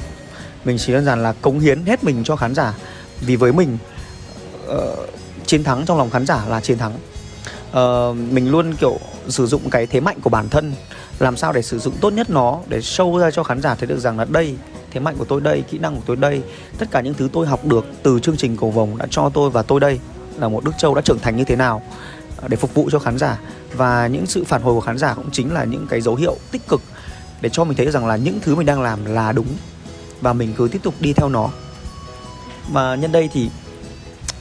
Mình chỉ đơn giản là cống hiến hết mình cho khán giả. Vì với mình uh, chiến thắng trong lòng khán giả là chiến thắng. Uh, mình luôn kiểu sử dụng cái thế mạnh của bản thân. Làm sao để sử dụng tốt nhất nó để show ra cho khán giả thấy được rằng là đây thế mạnh của tôi đây kỹ năng của tôi đây tất cả những thứ tôi học được từ chương trình cầu vồng đã cho tôi và tôi đây là một đức châu đã trưởng thành như thế nào à, để phục vụ cho khán giả. Và những sự phản hồi của khán giả cũng chính là những cái dấu hiệu tích cực để cho mình thấy rằng là những thứ mình đang làm là đúng và mình cứ tiếp tục đi theo nó. Mà nhân đây thì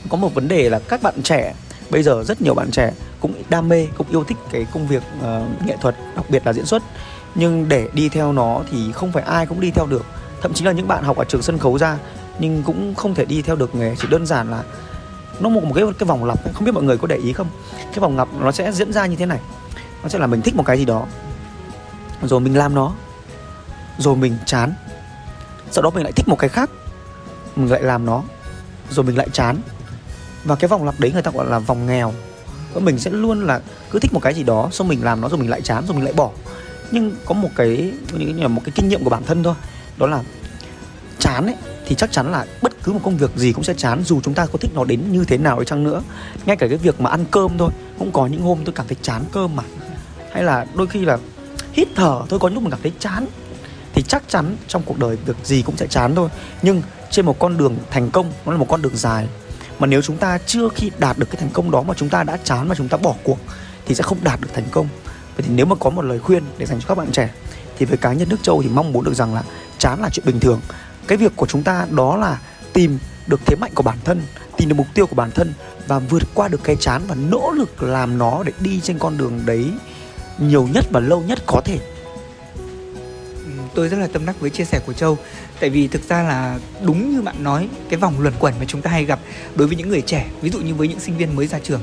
có một vấn đề là các bạn trẻ bây giờ rất nhiều bạn trẻ cũng đam mê cũng yêu thích cái công việc uh, nghệ thuật đặc biệt là diễn xuất. Nhưng để đi theo nó thì không phải ai cũng đi theo được. Thậm chí là những bạn học ở trường sân khấu ra nhưng cũng không thể đi theo được nghề chỉ đơn giản là nó một cái cái vòng lặp không biết mọi người có để ý không? Cái vòng lặp nó sẽ diễn ra như thế này. Nó sẽ là mình thích một cái gì đó, rồi mình làm nó, rồi mình chán. Sau đó mình lại thích một cái khác, mình lại làm nó, rồi mình lại chán. Và cái vòng lặp đấy người ta gọi là vòng nghèo. Và mình sẽ luôn là cứ thích một cái gì đó, xong mình làm nó, rồi mình lại chán, rồi mình lại bỏ. Nhưng có một cái, như là một cái kinh nghiệm của bản thân thôi, đó là chán ấy thì chắc chắn là bất cứ một công việc gì cũng sẽ chán dù chúng ta có thích nó đến như thế nào đi chăng nữa. Ngay cả cái việc mà ăn cơm thôi, cũng có những hôm tôi cảm thấy chán cơm mà. Hay là đôi khi là hít thở, tôi có những lúc mình cảm thấy chán. Thì chắc chắn trong cuộc đời việc gì cũng sẽ chán thôi. Nhưng trên một con đường thành công, nó là một con đường dài. Mà nếu chúng ta chưa khi đạt được cái thành công đó mà chúng ta đã chán và chúng ta bỏ cuộc, thì sẽ không đạt được thành công. Vậy thì nếu mà có một lời khuyên để dành cho các bạn trẻ, thì với cá nhân Đức Châu thì mong muốn được rằng là chán là chuyện bình thường cái việc của chúng ta đó là tìm được thế mạnh của bản thân, tìm được mục tiêu của bản thân và vượt qua được cái chán và nỗ lực làm nó để đi trên con đường đấy nhiều nhất và lâu nhất có thể. Tôi rất là tâm đắc với chia sẻ của Châu, tại vì thực ra là đúng như bạn nói, cái vòng luẩn quẩn mà chúng ta hay gặp đối với những người trẻ, ví dụ như với những sinh viên mới ra trường,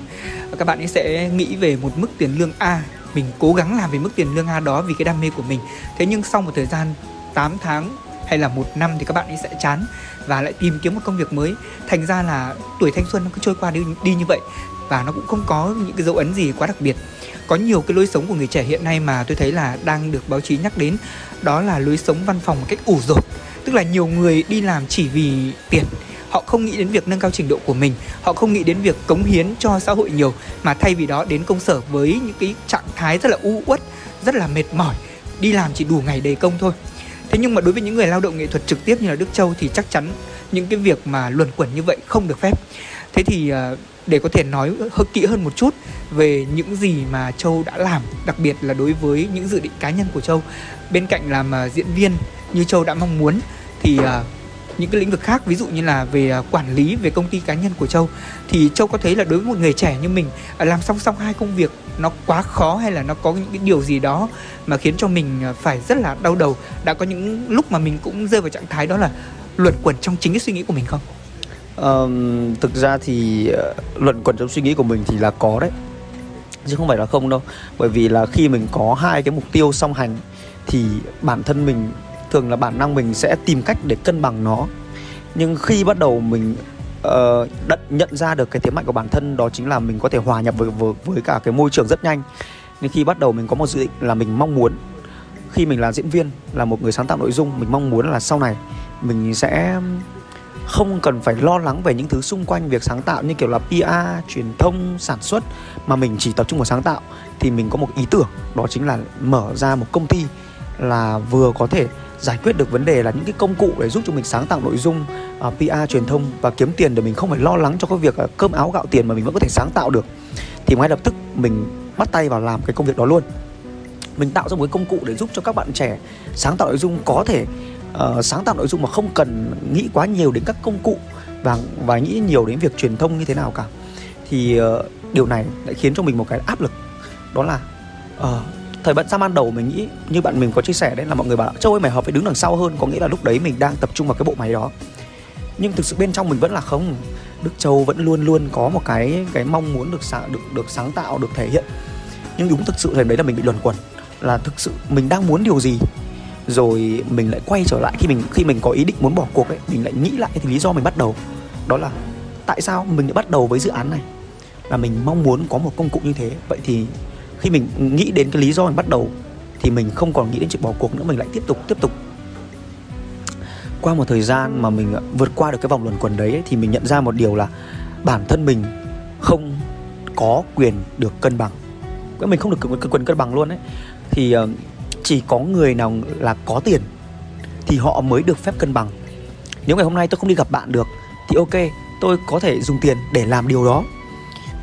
các bạn ấy sẽ nghĩ về một mức tiền lương A, mình cố gắng làm về mức tiền lương A đó vì cái đam mê của mình. Thế nhưng sau một thời gian 8 tháng hay là một năm thì các bạn ấy sẽ chán và lại tìm kiếm một công việc mới. Thành ra là tuổi thanh xuân nó cứ trôi qua đi, đi như vậy và nó cũng không có những cái dấu ấn gì quá đặc biệt. Có nhiều cái lối sống của người trẻ hiện nay mà tôi thấy là đang được báo chí nhắc đến đó là lối sống văn phòng một cách ủ rột. Tức là nhiều người đi làm chỉ vì tiền. Họ không nghĩ đến việc nâng cao trình độ của mình họ không nghĩ đến việc cống hiến cho xã hội nhiều mà thay vì đó đến công sở với những cái trạng thái rất là u uất rất là mệt mỏi đi làm chỉ đủ ngày đầy công thôi thế nhưng mà đối với những người lao động nghệ thuật trực tiếp như là đức châu thì chắc chắn những cái việc mà luẩn quẩn như vậy không được phép thế thì ờ, để có thể nói hơi kỹ hơn một chút về những gì mà Châu đã làm, đặc biệt là đối với những dự định cá nhân của Châu. Bên cạnh làm ờ, diễn viên như Châu đã mong muốn thì ờ, những cái lĩnh vực khác ví dụ như là về à, quản lý về công ty cá nhân của Châu thì Châu có thấy là đối với một người trẻ như mình à, làm song song hai công việc nó quá khó hay là nó có những cái điều gì đó mà khiến cho mình à, phải rất là đau đầu. Đã có những lúc mà mình cũng rơi vào trạng thái đó là luẩn quẩn trong chính cái suy nghĩ của mình không? um, thực ra thì uh, luẩn quẩn trong suy nghĩ của mình thì là có đấy chứ không phải là không đâu bởi vì là khi mình có hai cái mục tiêu song hành thì bản thân mình thường là bản năng mình sẽ tìm cách để cân bằng nó. Nhưng khi bắt đầu mình uh, nhận ra được cái thế mạnh của bản thân đó chính là mình có thể hòa nhập với, với, với cả cái môi trường rất nhanh. Nên khi bắt đầu mình có một dự định là mình mong muốn khi mình là diễn viên là một người sáng tạo nội dung mình mong muốn là sau này mình sẽ không cần phải lo lắng về những thứ xung quanh việc sáng tạo như kiểu là PR, truyền thông, sản xuất mà mình chỉ tập trung vào sáng tạo thì mình có một ý tưởng đó chính là mở ra một công ty là vừa có thể giải quyết được vấn đề là những cái công cụ để giúp cho mình sáng tạo nội dung à, uh, PR truyền thông và kiếm tiền để mình không phải lo lắng cho cái việc uh, cơm áo gạo tiền mà mình vẫn có thể sáng tạo được. Thì ngay lập tức mình bắt tay vào làm cái công việc đó luôn. Mình tạo ra một cái công cụ để giúp cho các bạn trẻ sáng tạo nội dung có thể uh, sáng tạo nội dung mà không cần nghĩ quá nhiều đến các công cụ và và nghĩ nhiều đến việc truyền thông như thế nào cả. Thì uh, điều này lại khiến cho mình một cái áp lực đó là uh, thời bận ra ban đầu mình nghĩ như bạn mình có chia sẻ đấy là mọi người bảo châu ơi, mày hợp phải đứng đằng sau hơn. Có nghĩa là lúc đấy mình đang tập trung vào cái bộ máy đó. Nhưng thực sự bên trong mình vẫn là không. Đức châu vẫn luôn luôn có một cái cái mong muốn được sáng, được được sáng tạo, được thể hiện. Nhưng đúng thực sự thì đấy là mình bị luẩn quẩn. Là thực sự mình đang muốn điều gì, rồi mình lại quay trở lại khi mình khi mình có ý định muốn bỏ cuộc ấy, mình lại nghĩ lại thì lý do mình bắt đầu. Đó là tại sao mình lại bắt đầu với dự án này? Là mình mong muốn có một công cụ như thế. Vậy thì khi mình nghĩ đến cái lý do mình bắt đầu thì mình không còn nghĩ đến chuyện bỏ cuộc nữa mình lại tiếp tục tiếp tục. Qua một thời gian mà mình à, vượt qua được cái vòng luẩn quẩn đấy ấy, thì mình nhận ra một điều là bản thân mình không có quyền được cân bằng. Mình không được quyền, cân bằng luôn ấy. Thì ờ, chỉ có người nào là có tiền thì họ mới được phép cân bằng. Nếu ngày hôm nay tôi không đi gặp bạn được thì ok tôi có thể dùng tiền để làm điều đó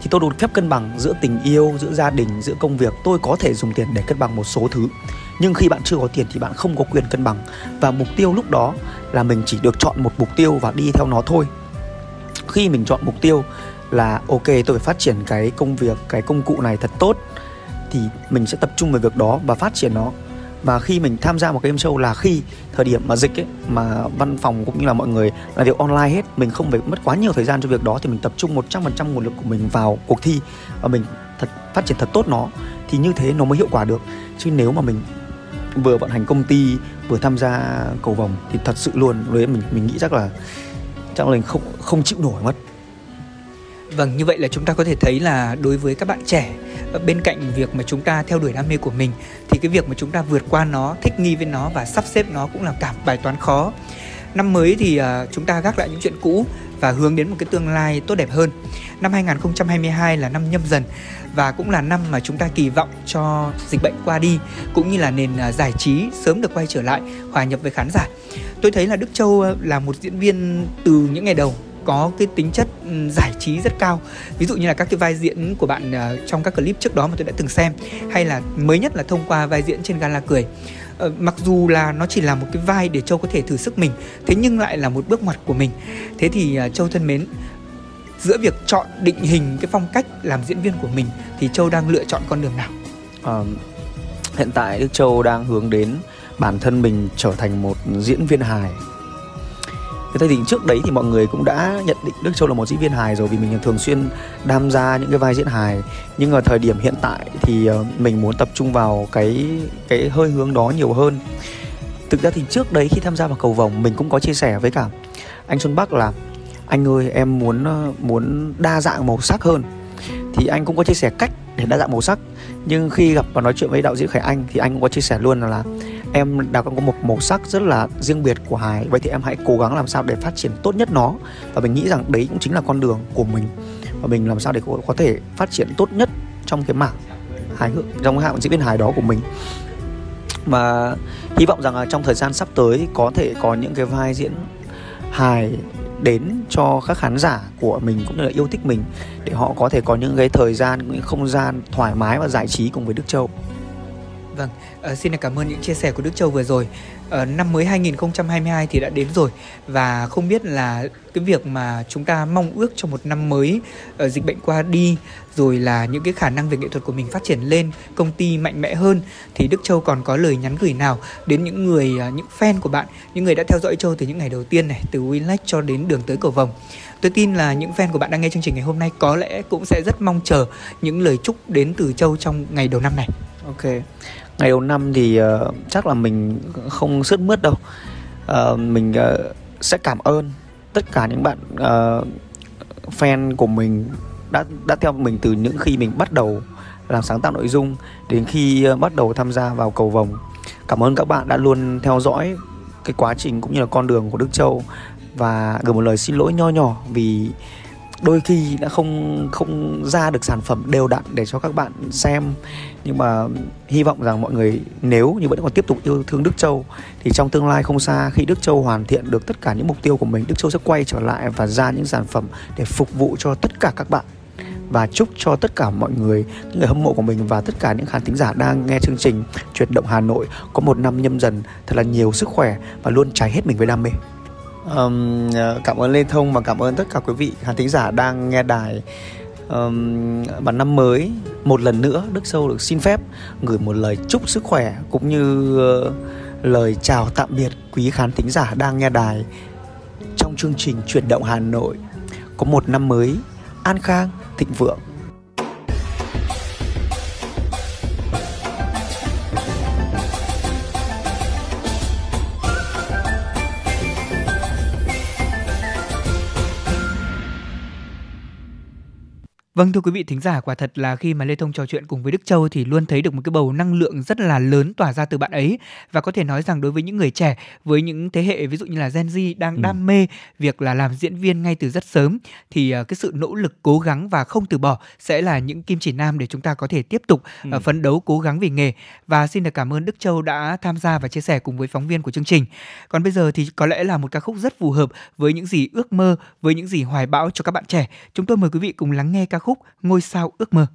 thì tôi được phép cân bằng giữa tình yêu, giữa gia đình, giữa công việc, tôi có thể dùng tiền để cân bằng một số thứ. Nhưng khi bạn chưa có tiền thì bạn không có quyền cân bằng. Và mục tiêu lúc đó là mình chỉ được chọn một mục tiêu và đi theo nó thôi. Khi mình chọn mục tiêu là, ok, tôi phải phát triển cái công việc, cái công cụ này thật tốt, thì mình sẽ tập trung vào việc đó và phát triển nó và khi mình tham gia một cái game show là khi thời điểm mà dịch ấy, mà văn phòng cũng như là mọi người làm việc online hết, mình không phải mất quá nhiều thời gian cho việc đó thì mình tập trung 100% nguồn lực của mình vào cuộc thi và mình thật, phát triển thật tốt nó, thì như thế nó mới hiệu quả được. Chứ nếu mà mình vừa vận hành công ty, vừa tham gia cầu vòng thì thật sự luôn đấy mình mình nghĩ chắc là chắc là mình không không chịu nổi mất. Vâng, như vậy là chúng ta có thể thấy là đối với các bạn trẻ ờ, bên cạnh việc mà chúng ta theo đuổi đam mê của mình thì cái việc mà chúng ta vượt qua nó, thích nghi với nó và sắp xếp nó cũng là cả bài toán khó. Năm mới thì uh, chúng ta gác lại những chuyện cũ và hướng đến một cái tương lai tốt đẹp hơn. Năm 2022 là năm nhâm dần và cũng là năm mà chúng ta kỳ vọng cho dịch bệnh qua đi cũng như là nền uh, giải trí sớm được quay trở lại hòa nhập với khán giả. Tôi thấy là Đức Châu là một diễn viên từ những ngày đầu có cái tính chất ừ, giải trí rất cao. Ví dụ như là các cái vai diễn của bạn ờ, trong các clip trước đó mà tôi đã từng xem hay là mới nhất là thông qua vai diễn trên gala cười. Ờ, mặc dù là nó chỉ là một cái vai để châu có thể thử sức mình thế nhưng lại là một bước ngoặt của mình. Thế thì uh, châu thân mến giữa việc chọn định hình cái phong cách làm diễn viên của mình thì châu đang lựa chọn con đường nào? À, hiện tại đức châu đang hướng đến bản thân mình trở thành một diễn viên hài thế thì trước đấy thì mọi người cũng đã nhận định Đức Châu là một diễn viên hài rồi vì mình thường xuyên tham gia những cái vai diễn hài. Nhưng ở thời điểm hiện tại thì ờ, mình muốn tập trung vào cái cái hơi hướng đó nhiều hơn. Thực ra thì trước đấy khi tham gia vào cầu vồng mình cũng có chia sẻ với cả anh Xuân Bắc là anh ơi em muốn ờ, muốn đa dạng màu sắc hơn. Thì anh cũng có chia sẻ cách để đa dạng màu sắc. Nhưng khi gặp và nói chuyện với đạo diễn Khải Anh thì anh cũng có chia sẻ luôn là, là em đã có một màu sắc rất là riêng biệt của hài vậy thì em hãy cố gắng làm sao để phát triển tốt nhất nó. Và mình nghĩ rằng đấy cũng chính là con đường của mình. Và mình làm sao để có, thể phát triển tốt nhất trong cái mảng hài hước trong hạng diễn viên hài đó của mình. Và hy vọng rằng là trong thời gian sắp tới có thể có những cái vai diễn hài đến cho các khán giả của mình cũng như là yêu thích mình để họ có thể có những cái thời gian những không gian thoải mái và giải trí cùng với Đức Châu. Vâng, uh, xin cảm ơn những chia sẻ của Đức Châu vừa rồi. Uh, năm mới 2022 thì đã đến rồi và không biết là cái việc mà chúng ta mong ước cho một năm mới uh, dịch bệnh qua đi rồi là những cái khả năng về nghệ thuật của mình phát triển lên, công ty mạnh mẽ hơn thì Đức Châu còn có lời nhắn gửi nào đến những người uh, những fan của bạn, những người đã theo dõi Châu từ những ngày đầu tiên này, từ Winlex cho đến đường tới cầu vồng. Tôi tin là những fan của bạn đang nghe chương trình ngày hôm nay có lẽ cũng sẽ rất mong chờ những lời chúc đến từ Châu trong ngày đầu năm này. Ok ngày đầu năm thì uh, chắc là mình không sướt mướt đâu. Uh, mình uh, sẽ cảm ơn tất cả những bạn uh, fan của mình đã đã theo mình từ những khi mình bắt đầu làm sáng tạo nội dung đến khi uh, bắt đầu tham gia vào cầu vồng. Cảm ơn các bạn đã luôn theo dõi cái quá trình cũng như là con đường của Đức Châu và gửi một lời xin lỗi nho nhỏ vì đôi khi đã không không ra được sản phẩm đều đặn để cho các bạn xem. Nhưng mà hy vọng rằng mọi người nếu như vẫn còn tiếp tục yêu thương Đức Châu thì trong tương lai không xa, khi Đức Châu hoàn thiện được tất cả những mục tiêu của mình, Đức Châu sẽ quay trở lại và ra những sản phẩm để phục vụ cho tất cả các bạn. Và chúc cho tất cả mọi người, những người hâm mộ của mình và tất cả những khán thính giả đang nghe chương trình chuyển động Hà Nội có một năm nhâm dần, thật là nhiều sức khỏe và luôn cháy hết mình với đam mê um, cảm ơn Lê Thông và cảm ơn tất cả quý vị khán thính giả đang nghe đài. Um, bản năm mới một lần nữa Đức Sâu được xin phép gửi một lời chúc sức khỏe cũng như uh, lời chào tạm biệt quý khán thính giả đang nghe đài trong chương trình chuyển động Hà Nội. Có một năm mới an khang thịnh vượng. Vâng thưa quý vị thính giả, quả thật là khi mà Lê Thông trò chuyện cùng với Đức Châu thì luôn thấy được một cái bầu năng lượng rất là lớn tỏa ra từ bạn ấy và có thể nói rằng đối với những người trẻ, với những thế hệ ví dụ như là Gen Z đang Ừ. đam mê việc là làm diễn viên ngay từ rất sớm thì ờ, cái sự nỗ lực cố gắng và không từ bỏ sẽ là những kim chỉ nam để chúng ta có thể tiếp tục Ừ. ờ, phấn đấu cố gắng vì nghề. Và xin được cảm ơn Đức Châu đã tham gia và chia sẻ cùng với phóng viên của chương trình. Còn bây giờ thì có lẽ là một ca khúc rất phù hợp với những gì ước mơ, với những gì hoài bão cho các bạn trẻ. Chúng tôi mời quý vị cùng lắng nghe ca khúc Ngôi sao ước mơ.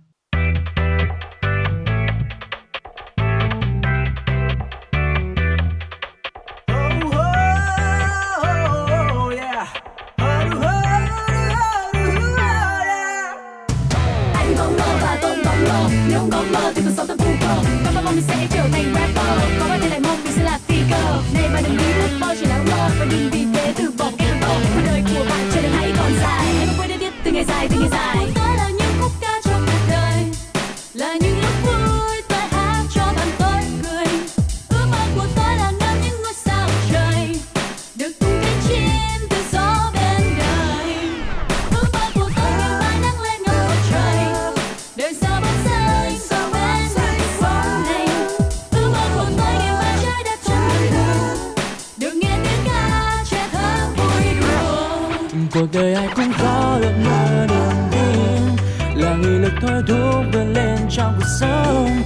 anh có mơ và tôi cũng mơ nếu có mơ thì cuộc sống thật phù khờ có bao mong mình sẽ trở thành rapper có bao nhiêu lại mong mình sẽ là phi-cơ này bạn đừng nghĩ ước mơ chỉ là mơ và đừng vì thế từ bỏ cái đường mơ cuộc đời của bạn chờ đợi hãy còn dài hãy quên đi tiếp từ ngày dài từ ngày dài cuộc đời ai cũng có ước mơ niềm tin là nghị lực thôi thúc vươn lên trong cuộc sống.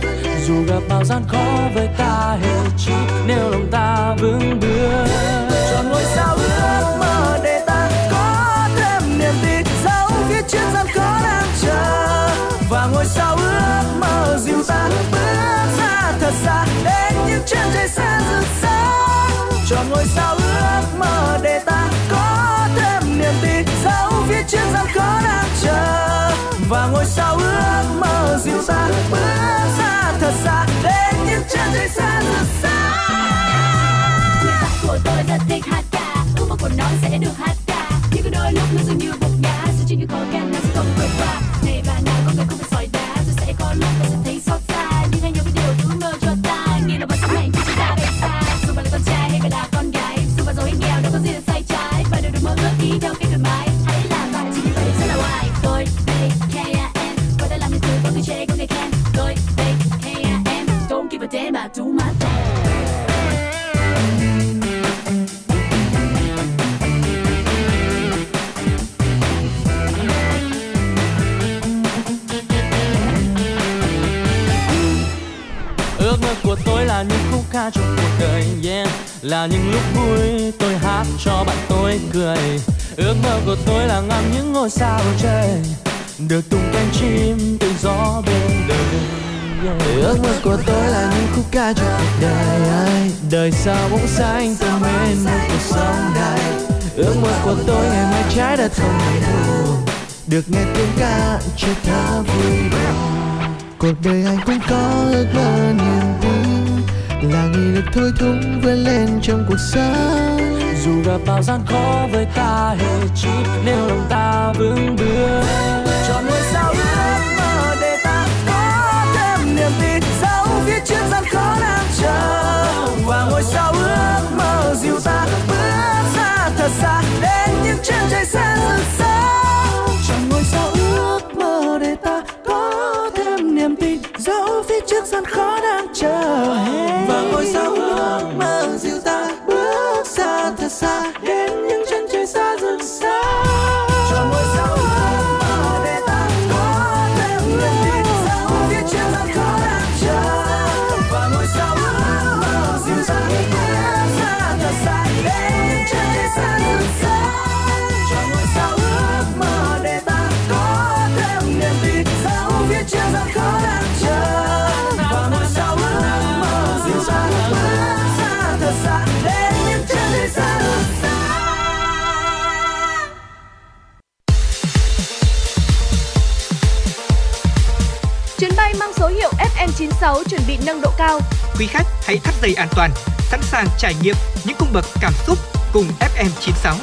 Dù gặp bao gian khó với ta hệ chi nếu lòng ta vững bước. Chọn ngôi sao ước mơ để ta có thêm niềm tin. Dẫu phía trước gian khó đang chờ. Và ngôi sao ước mơ dìu ta bước ra thật xa. Đến những chân trời xa rực sáng chọn ngôi sao chiếc phía trước gian khó đang chờ. Và ngôi sao ước mơ dịu ta bước ra thật xa. Đến những chân trời xa rực xa của tôi rất thích hát ca. Ước mơ của nó sẽ được hát ca. Nhưng có đôi lúc nó dường như vô ca trong cuộc đời yeah. là những lúc vui tôi hát cho bạn tôi cười. Ước mơ của tôi là ngắm những ngôi sao trời. Được tung cánh chim tự do bên đời. Yeah. ước mơ của tôi là những khúc ca trong cuộc đời ai đời sao bóng xanh tôi mến một cuộc sống này ước mơ của tôi ngày mai trái đất không hề buồn được nghe tiếng ca chơi thả vui đùa cuộc đời ai cũng có ước mơ niềm tin là nghị lực thôi thúc vươn lên trong cuộc sống. Dù gặp bao gian khó với ta hệ chi, nếu lòng ta vững bước, chọn ngôi sao ước mơ để ta có thêm niềm tin dẫu phía trước gian khó đang chờ và ngôi sao ước mơ dìu ta bước ra thật xa, đến những chân trời xa FM96 chuẩn bị nâng độ cao. Quý khách hãy thắt dây an toàn, sẵn sàng trải nghiệm những cung bậc cảm xúc cùng FM96.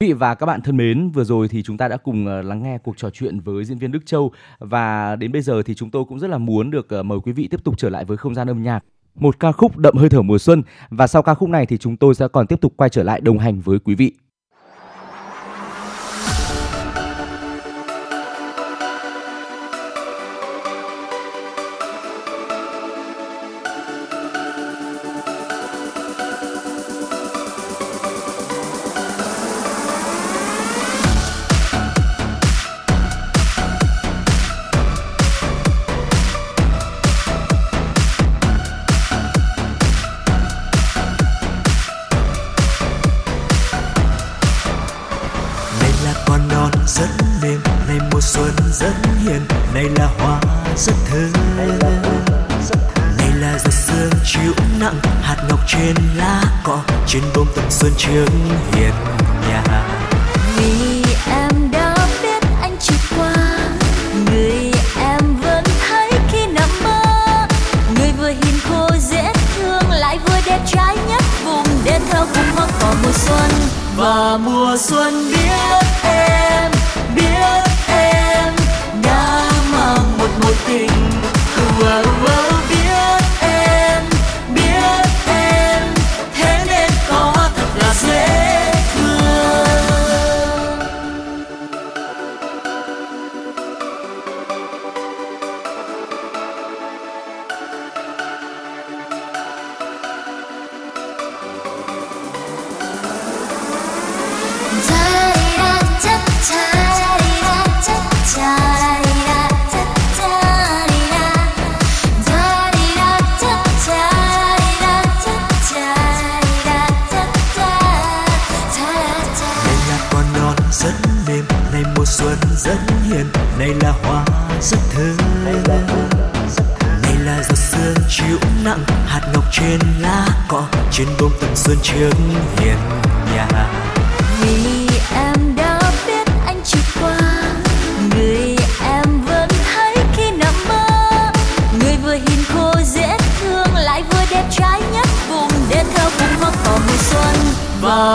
Quý vị và các bạn thân mến, vừa rồi thì chúng ta đã cùng ờ, lắng nghe cuộc trò chuyện với diễn viên Đức Châu và đến bây giờ thì chúng tôi cũng rất là muốn được ờ, mời quý vị tiếp tục trở lại với không gian âm nhạc. Một ca khúc đậm hơi thở mùa xuân và sau ca khúc này thì chúng tôi sẽ còn tiếp tục quay trở lại đồng hành với quý vị.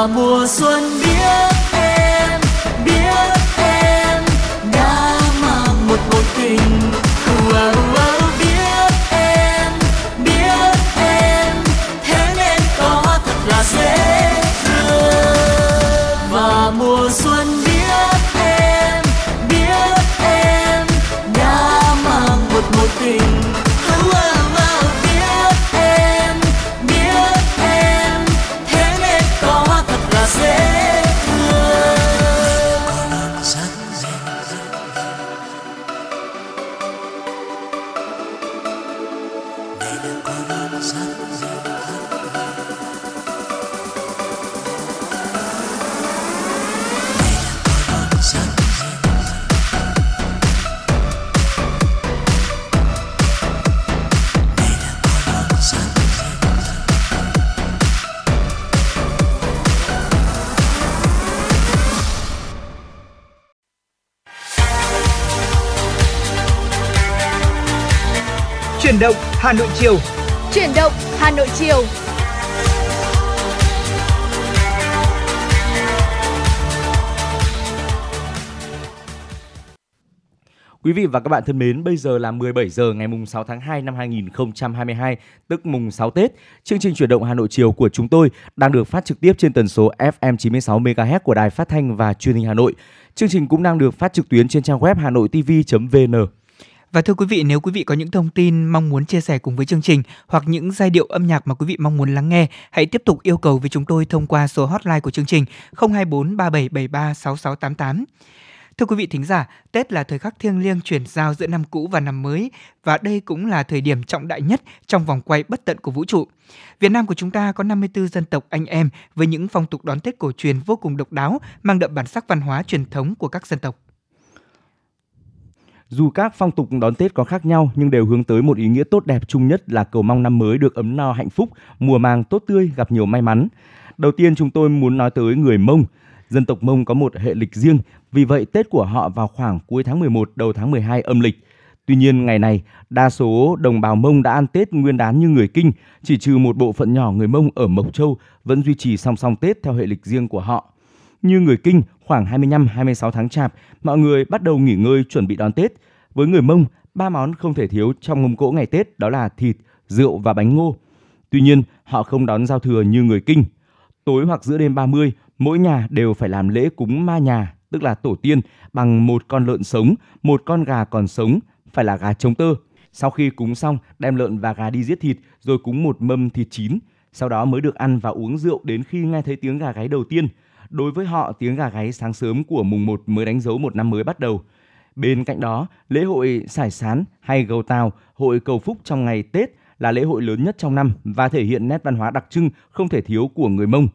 Mùa xuân Hà Nội chiều. Chuyển động Hà Nội chiều. Quý vị và các bạn thân mến, bây giờ là 17 giờ ngày mùng 6 tháng 2 năm 2022, tức mùng 6 Tết. Chương trình chuyển động Hà Nội chiều của chúng tôi đang được phát trực tiếp trên tần số FM 96 MHz của Đài Phát thanh và Truyền hình Hà Nội. Chương trình cũng đang được phát trực tuyến trên trang web hanoitv.vn. Và thưa quý vị, nếu quý vị có những thông tin mong muốn chia sẻ cùng với chương trình hoặc những giai điệu âm nhạc mà quý vị mong muốn lắng nghe, hãy tiếp tục yêu cầu với chúng tôi thông qua số hotline của chương trình 024 3773 6688. Thưa quý vị thính giả, Tết là thời khắc thiêng liêng chuyển giao giữa năm cũ và năm mới và đây cũng là thời điểm trọng đại nhất trong vòng quay bất tận của vũ trụ. Việt Nam của chúng ta có 54 dân tộc anh em với những phong tục đón Tết cổ truyền vô cùng độc đáo, mang đậm bản sắc văn hóa truyền thống của các dân tộc. Dù các phong tục đón Tết có khác nhau nhưng đều hướng tới một ý nghĩa tốt đẹp chung nhất là cầu mong năm mới được ấm no hạnh phúc, mùa màng tốt tươi, gặp nhiều may mắn. Đầu tiên chúng tôi muốn nói tới người Mông. Dân tộc Mông có một hệ lịch riêng, vì vậy Tết của họ vào khoảng cuối tháng 11 đầu tháng 12 âm lịch. Tuy nhiên ngày này, đa số đồng bào Mông đã ăn Tết nguyên đán như người Kinh, chỉ trừ một bộ phận nhỏ người Mông ở Mộc Châu vẫn duy trì song song Tết theo hệ lịch riêng của họ. Như người Kinh, khoảng 25-26 tháng Chạp, mọi người bắt đầu nghỉ ngơi chuẩn bị đón Tết. Với người Mông, ba món không thể thiếu trong mâm cỗ ngày Tết đó là thịt, rượu và bánh ngô. Tuy nhiên, họ không đón giao thừa như người Kinh. Tối hoặc giữa đêm 30, mỗi nhà đều phải làm lễ cúng ma nhà, tức là tổ tiên, bằng một con lợn sống, một con gà còn sống, phải là gà trống tơ. Sau khi cúng xong, đem lợn và gà đi giết thịt, rồi cúng một mâm thịt chín. Sau đó mới được ăn và uống rượu đến khi nghe thấy tiếng gà gáy đầu tiên. Đối với họ, tiếng gà gáy sáng sớm của mùng 1 mới đánh dấu một năm mới bắt đầu. Bên cạnh đó, lễ hội Sải Sán hay Gầu Tàu, hội cầu phúc trong ngày Tết là lễ hội lớn nhất trong năm và thể hiện nét văn hóa đặc trưng không thể thiếu của người Mông.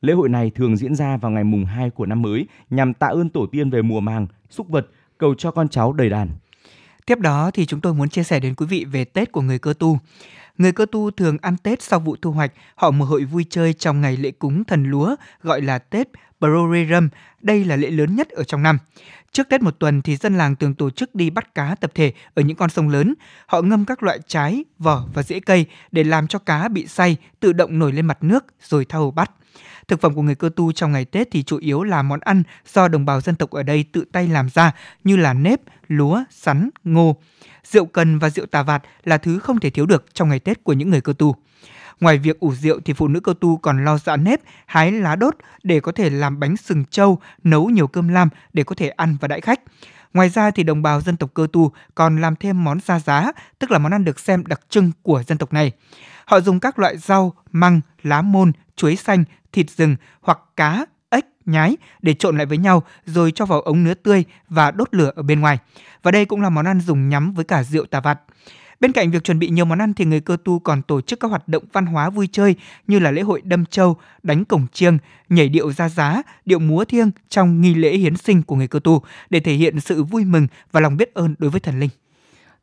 Lễ hội này thường diễn ra vào ngày mùng 2 của năm mới nhằm tạ ơn tổ tiên về mùa màng, súc vật, cầu cho con cháu đầy đàn. Tiếp đó thì chúng tôi muốn chia sẻ đến quý vị về Tết của người cơ tu. Người cơ tu thường ăn Tết sau vụ thu hoạch, họ mở hội vui chơi trong ngày lễ cúng thần lúa gọi là Tết Brorerum. Đây là lễ lớn nhất ở trong năm. Trước Tết một tuần thì dân làng thường tổ chức đi bắt cá tập thể ở những con sông lớn. Họ ngâm các loại trái, vỏ và rễ cây để làm cho cá bị say tự động nổi lên mặt nước rồi thâu bắt. Thực phẩm của người cơ tu trong ngày Tết thì chủ yếu là món ăn do đồng bào dân tộc ở đây tự tay làm ra như là nếp, lúa, sắn, ngô. Rượu cần và rượu tà vạt là thứ không thể thiếu được trong ngày Tết của những người cơ tu. Ngoài việc ủ rượu thì phụ nữ cơ tu còn lo dạ nếp, hái lá đốt để có thể làm bánh sừng trâu, nấu nhiều cơm lam để có thể ăn và đãi khách. Ngoài ra thì đồng bào dân tộc cơ tu còn làm thêm món gia giá, tức là món ăn được xem đặc trưng của dân tộc này. Họ dùng các loại rau, măng, lá môn, chuối xanh, thịt rừng hoặc cá, nhái để trộn lại với nhau rồi cho vào ống nứa tươi và đốt lửa ở bên ngoài. Và đây cũng là món ăn dùng nhắm với cả rượu tà vặt. Bên cạnh việc chuẩn bị nhiều món ăn thì người cơ tu còn tổ chức các hoạt động văn hóa vui chơi như là lễ hội đâm châu, đánh cổng chiêng, nhảy điệu ra giá, điệu múa thiêng trong nghi lễ hiến sinh của người cơ tu để thể hiện sự vui mừng và lòng biết ơn đối với thần linh.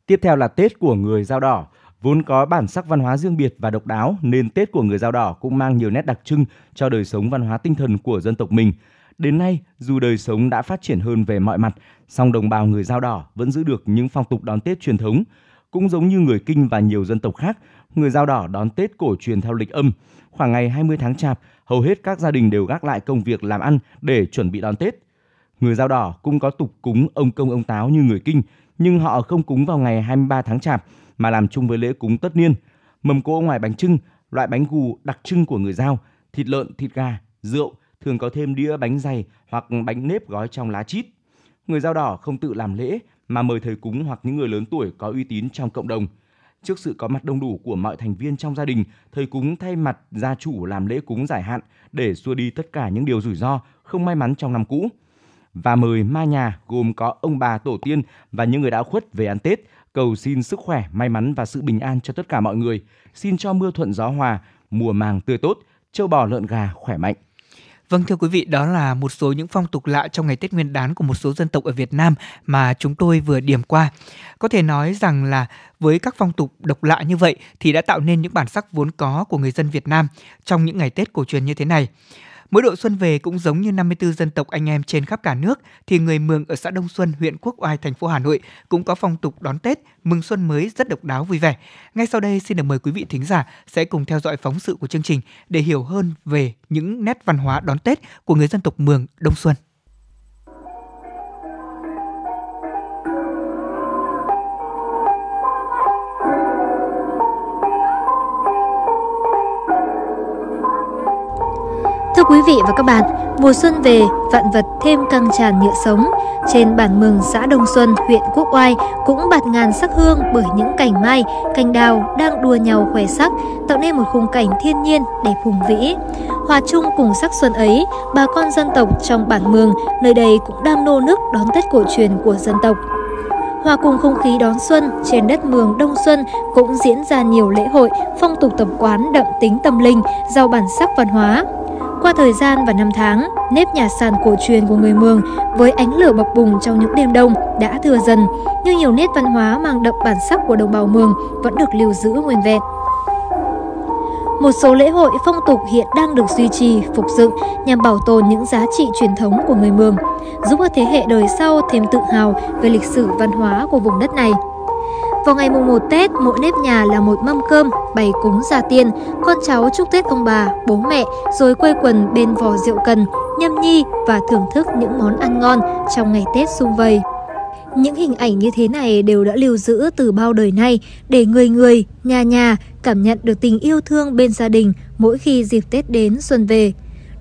Tiếp theo là Tết của người Dao Đỏ. Vốn có bản sắc văn hóa riêng biệt và độc đáo nên Tết của người Dao Đỏ cũng mang nhiều nét đặc trưng cho đời sống văn hóa tinh thần của dân tộc mình. Đến nay, dù đời sống đã phát triển hơn về mọi mặt, song đồng bào người Dao Đỏ vẫn giữ được những phong tục đón Tết truyền thống. Cũng giống như người Kinh và nhiều dân tộc khác, người Dao Đỏ đón Tết cổ truyền theo lịch âm. Khoảng ngày 20 tháng Chạp, hầu hết các gia đình đều gác lại công việc làm ăn để chuẩn bị đón Tết. Người Dao Đỏ cũng có tục cúng ông công ông táo như người Kinh, nhưng họ không cúng vào ngày 23 tháng Chạp mà làm chung với lễ cúng tất niên. Mầm cỗ ngoài bánh trưng, loại bánh gù đặc trưng của người Dao, thịt lợn, thịt gà, rượu, thường có thêm đĩa bánh dày hoặc bánh nếp gói trong lá chít. Người Dao Đỏ không tự làm lễ mà mời thầy cúng hoặc những người lớn tuổi có uy tín trong cộng đồng. Trước sự có mặt đông đủ của mọi thành viên trong gia đình, thầy cúng thay mặt gia chủ làm lễ cúng giải hạn để xua đi tất cả những điều rủi ro, không may mắn trong năm cũ. Và mời ma nhà gồm có ông bà tổ tiên và những người đã khuất về ăn Tết, cầu xin sức khỏe, may mắn và sự bình an cho tất cả mọi người. Xin cho mưa thuận gió hòa, mùa màng tươi tốt, châu bò lợn gà khỏe mạnh. Vâng thưa quý vị, đó là một số những phong tục lạ trong ngày Tết Nguyên đán của một số dân tộc ở Việt Nam mà chúng tôi vừa điểm qua. Có thể nói rằng là với các phong tục độc lạ như vậy thì đã tạo nên những bản sắc vốn có của người dân Việt Nam trong những ngày Tết cổ truyền như thế này. Mỗi độ xuân về cũng giống như 54 dân tộc anh em trên khắp cả nước thì người Mường ở xã Đông Xuân, huyện Quốc Oai, thành phố Hà Nội cũng có phong tục đón Tết, mừng xuân mới rất độc đáo vui vẻ. Ngay sau đây xin được mời quý vị thính giả sẽ cùng theo dõi phóng sự của chương trình để hiểu hơn về những nét văn hóa đón Tết của người dân tộc Mường Đông Xuân. Quý vị và các bạn, mùa xuân về, vạn vật thêm căng tràn nhựa sống. Trên bản mường xã Đông Xuân, huyện Quốc Oai cũng bạt ngàn sắc hương bởi những cành mai, cành đào đang đua nhau khoe sắc, tạo nên một khung cảnh thiên nhiên đẹp hùng vĩ. Hòa chung cùng sắc xuân ấy, bà con dân tộc trong bản mường nơi đây cũng đang nô nức đón Tết cổ truyền của dân tộc. Hòa cùng không khí đón xuân, trên đất mường Đông Xuân cũng diễn ra nhiều lễ hội, phong tục tập quán đậm tính tâm linh, giàu bản sắc văn hóa. Qua thời gian và năm tháng, nếp nhà sàn cổ truyền của người Mường với ánh lửa bập bùng trong những đêm đông đã thừa dần, nhưng nhiều nét văn hóa mang đậm bản sắc của đồng bào Mường vẫn được lưu giữ nguyên vẹn. Một số lễ hội phong tục hiện đang được duy trì, phục dựng nhằm bảo tồn những giá trị truyền thống của người Mường, giúp các thế hệ đời sau thêm tự hào về lịch sử văn hóa của vùng đất này. Vào ngày mùng 1 Tết, mỗi nếp nhà là một mâm cơm, bày cúng gia tiên, con cháu chúc Tết ông bà, bố mẹ, rồi quây quần bên vò rượu cần, nhâm nhi và thưởng thức những món ăn ngon trong ngày Tết sum vầy. Những hình ảnh như thế này đều đã lưu giữ từ bao đời nay để người người, nhà nhà cảm nhận được tình yêu thương bên gia đình mỗi khi dịp Tết đến xuân về.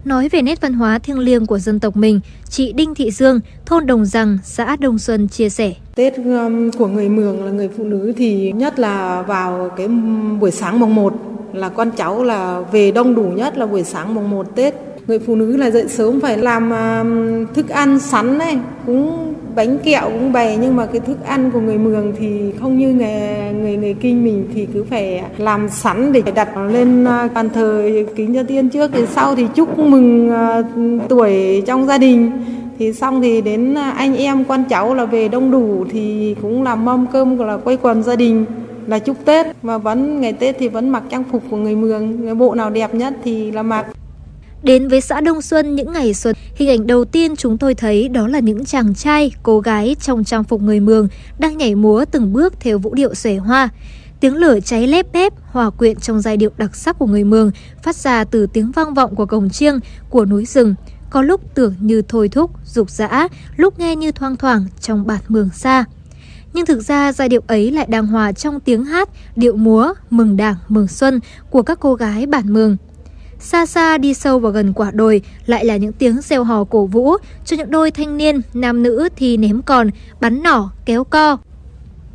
Nói về nét văn hóa thiêng liêng của dân tộc mình, chị Đinh Thị Dương, thôn Đồng Rằng, xã Đông Xuân chia sẻ. Tết um, của người Mường là người phụ nữ thì nhất là vào cái buổi sáng mùng 1 là con cháu là về đông đủ nhất là buổi sáng mùng 1 Tết. người phụ nữ là dậy sớm phải làm um, thức ăn sắn này cũng bánh kẹo cũng bày nhưng mà cái thức ăn của người mường thì không như người người người kinh mình thì cứ phải làm sẵn để đặt lên uh, bàn thờ kính cho tiên trước. Thì sau thì chúc mừng uh, tuổi trong gia đình thì xong thì đến à, anh em con cháu là về đông đủ thì cũng làm mâm cơm là quây quần gia đình là chúc Tết và vẫn ngày Tết thì vẫn mặc trang phục của người Mường, người bộ nào đẹp nhất thì là mặc. Đến với xã Đông Xuân những ngày xuân, hình ảnh đầu tiên chúng tôi thấy đó là những chàng trai, cô gái trong trang phục người Mường đang nhảy múa từng bước theo vũ điệu xòe hoa. Tiếng lửa cháy lép bép, hòa quyện trong giai điệu đặc sắc của người Mường, phát ra từ tiếng vang vọng của cổng chiêng, của núi rừng. Có lúc tưởng như thôi thúc, dục dã, lúc nghe như thoang thoảng trong bản Mường xa. Nhưng thực ra giai điệu ấy lại đang hòa trong tiếng hát, điệu múa, mừng đảng, mừng xuân của các cô gái bản Mường. Xa xa đi sâu vào gần quả đồi lại là những tiếng reo hò cổ vũ cho những đôi thanh niên, nam nữ thì ném còn, bắn nỏ, kéo co.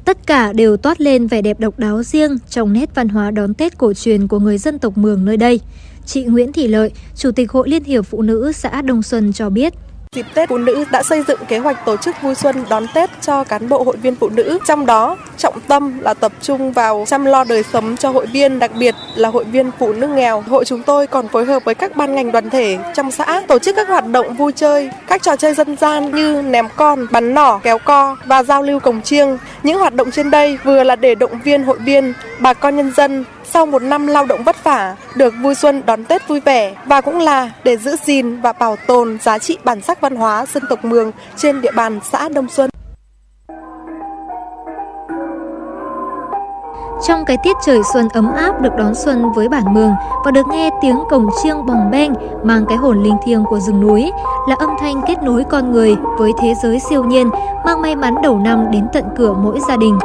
Tất cả đều toát lên vẻ đẹp độc đáo riêng trong nét văn hóa đón Tết cổ truyền của người dân tộc Mường nơi đây. Chị Nguyễn Thị Lợi, Chủ tịch Hội Liên hiệp Phụ nữ xã Đông Xuân cho biết. Dịp Tết, phụ nữ đã xây dựng kế hoạch tổ chức vui xuân đón Tết cho cán bộ hội viên phụ nữ. Trong đó, trọng tâm là tập trung vào chăm lo đời sống cho hội viên, đặc biệt là hội viên phụ nữ nghèo. Hội chúng tôi còn phối hợp với các ban ngành đoàn thể trong xã tổ chức các hoạt động vui chơi, các trò chơi dân gian như ném con, bắn nỏ, kéo co và giao lưu cồng chiêng. Những hoạt động trên đây vừa là để động viên hội viên, bà con nhân dân sau một năm lao động vất vả, được vui xuân đón Tết vui vẻ và cũng là để giữ gìn và bảo tồn giá trị bản sắc văn hóa dân tộc Mường trên địa bàn xã Đông Xuân. Trong cái tiết trời xuân ấm áp được đón xuân với bản mường và được nghe tiếng cồng chiêng bồng beng, mang cái hồn linh thiêng của rừng núi, là âm thanh kết nối con người với thế giới siêu nhiên, mang may mắn đầu năm đến tận cửa mỗi gia đình.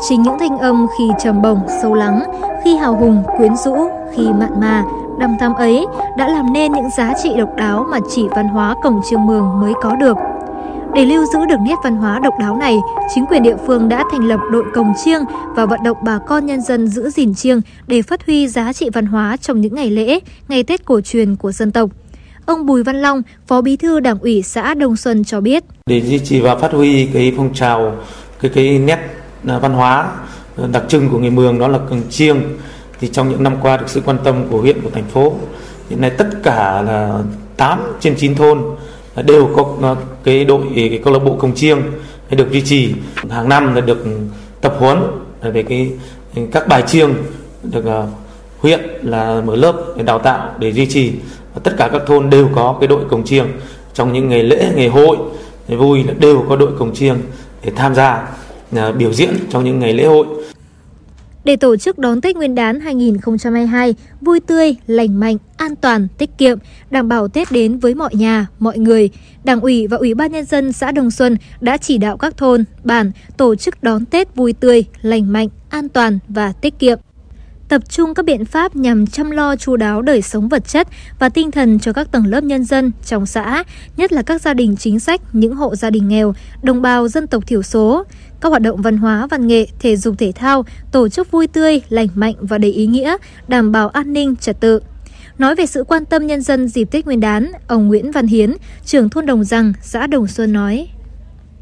Chính những thanh âm khi trầm bổng, sâu lắng, khi hào hùng, quyến rũ, khi mặn mà, đăm thắm ấy đã làm nên những giá trị độc đáo mà chỉ văn hóa cổng chiêng mường mới có được. Để lưu giữ được nét văn hóa độc đáo này, chính quyền địa phương đã thành lập đội cồng chiêng và vận động bà con nhân dân giữ gìn chiêng để phát huy giá trị văn hóa trong những ngày lễ, ngày Tết cổ truyền của dân tộc. Ông Bùi Văn Long, Phó Bí thư Đảng ủy xã Đông Xuân cho biết. Để duy trì và phát huy cái phong trào, cái cái nét văn hóa đặc trưng của người Mường, đó là cồng chiêng. Thì trong những năm qua được sự quan tâm của huyện, của thành phố, hiện nay tất cả là 8 trên 9 thôn đều có cái đội, cái câu lạc bộ cồng chiêng được duy trì. Hàng năm là được tập huấn về cái các bài chiêng được à, huyện là mở lớp để đào tạo, để duy trì. Và tất cả các thôn đều có cái đội cồng chiêng. Trong những ngày lễ, ngày hội, ngày vui là đều có đội cồng chiêng để tham gia. À, biểu diễn trong những ngày lễ hội để tổ chức đón Tết Nguyên đán 2022 vui tươi, lành mạnh, an toàn, tiết kiệm, đảm bảo Tết đến với mọi nhà, mọi người, Đảng ủy và Ủy ban Nhân dân xã Đồng Xuân đã chỉ đạo các thôn, bản tổ chức đón Tết vui tươi, lành mạnh, an toàn và tiết kiệm tập trung các biện pháp nhằm chăm lo chu đáo đời sống vật chất và tinh thần cho các tầng lớp nhân dân trong xã, nhất là các gia đình chính sách, những hộ gia đình nghèo, đồng bào dân tộc thiểu số. Các hoạt động văn hóa, văn nghệ, thể dục thể thao, tổ chức vui tươi, lành mạnh và đầy ý nghĩa, đảm bảo an ninh, trật tự. Nói về sự quan tâm nhân dân dịp Tết Nguyên đán, ông Nguyễn Văn Hiến, trưởng thôn Đồng Rằng, xã Đồng Xuân nói.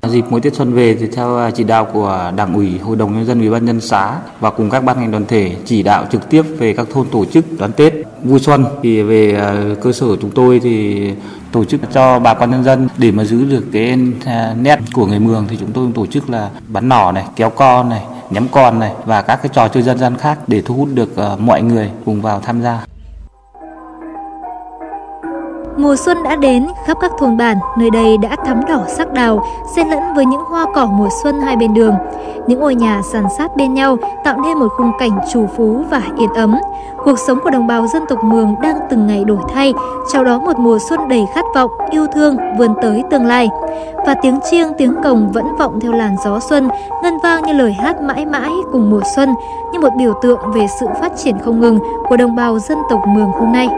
Dịp mỗi Tết xuân về thì theo à, chỉ đạo của Đảng ủy, Hội đồng nhân dân, Ủy ban nhân xã và cùng các ban ngành đoàn thể chỉ đạo trực tiếp về các thôn tổ chức đón Tết vui xuân thì về à, cơ sở chúng tôi thì tổ chức cho bà con nhân dân để mà giữ được cái à, nét của người Mường thì chúng tôi tổ chức là bắn nỏ này, kéo con này, nhắm con này và các cái trò chơi dân gian khác để thu hút được à, mọi người cùng vào tham gia. Mùa xuân đã đến, khắp các thôn bản, nơi đây đã thắm đỏ sắc đào, xen lẫn với những hoa cỏ mùa xuân hai bên đường. Những ngôi nhà sàn sát bên nhau tạo nên một khung cảnh trù phú và yên ấm. Cuộc sống của đồng bào dân tộc Mường đang từng ngày đổi thay, chào đó một mùa xuân đầy khát vọng, yêu thương, vươn tới tương lai. Và tiếng chiêng, tiếng cồng vẫn vọng theo làn gió xuân, ngân vang như lời hát mãi mãi cùng mùa xuân, như một biểu tượng về sự phát triển không ngừng của đồng bào dân tộc Mường hôm nay.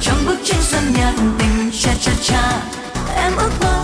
Trong bức tranh sân nhạc tình cha cha cha. Em ước mơ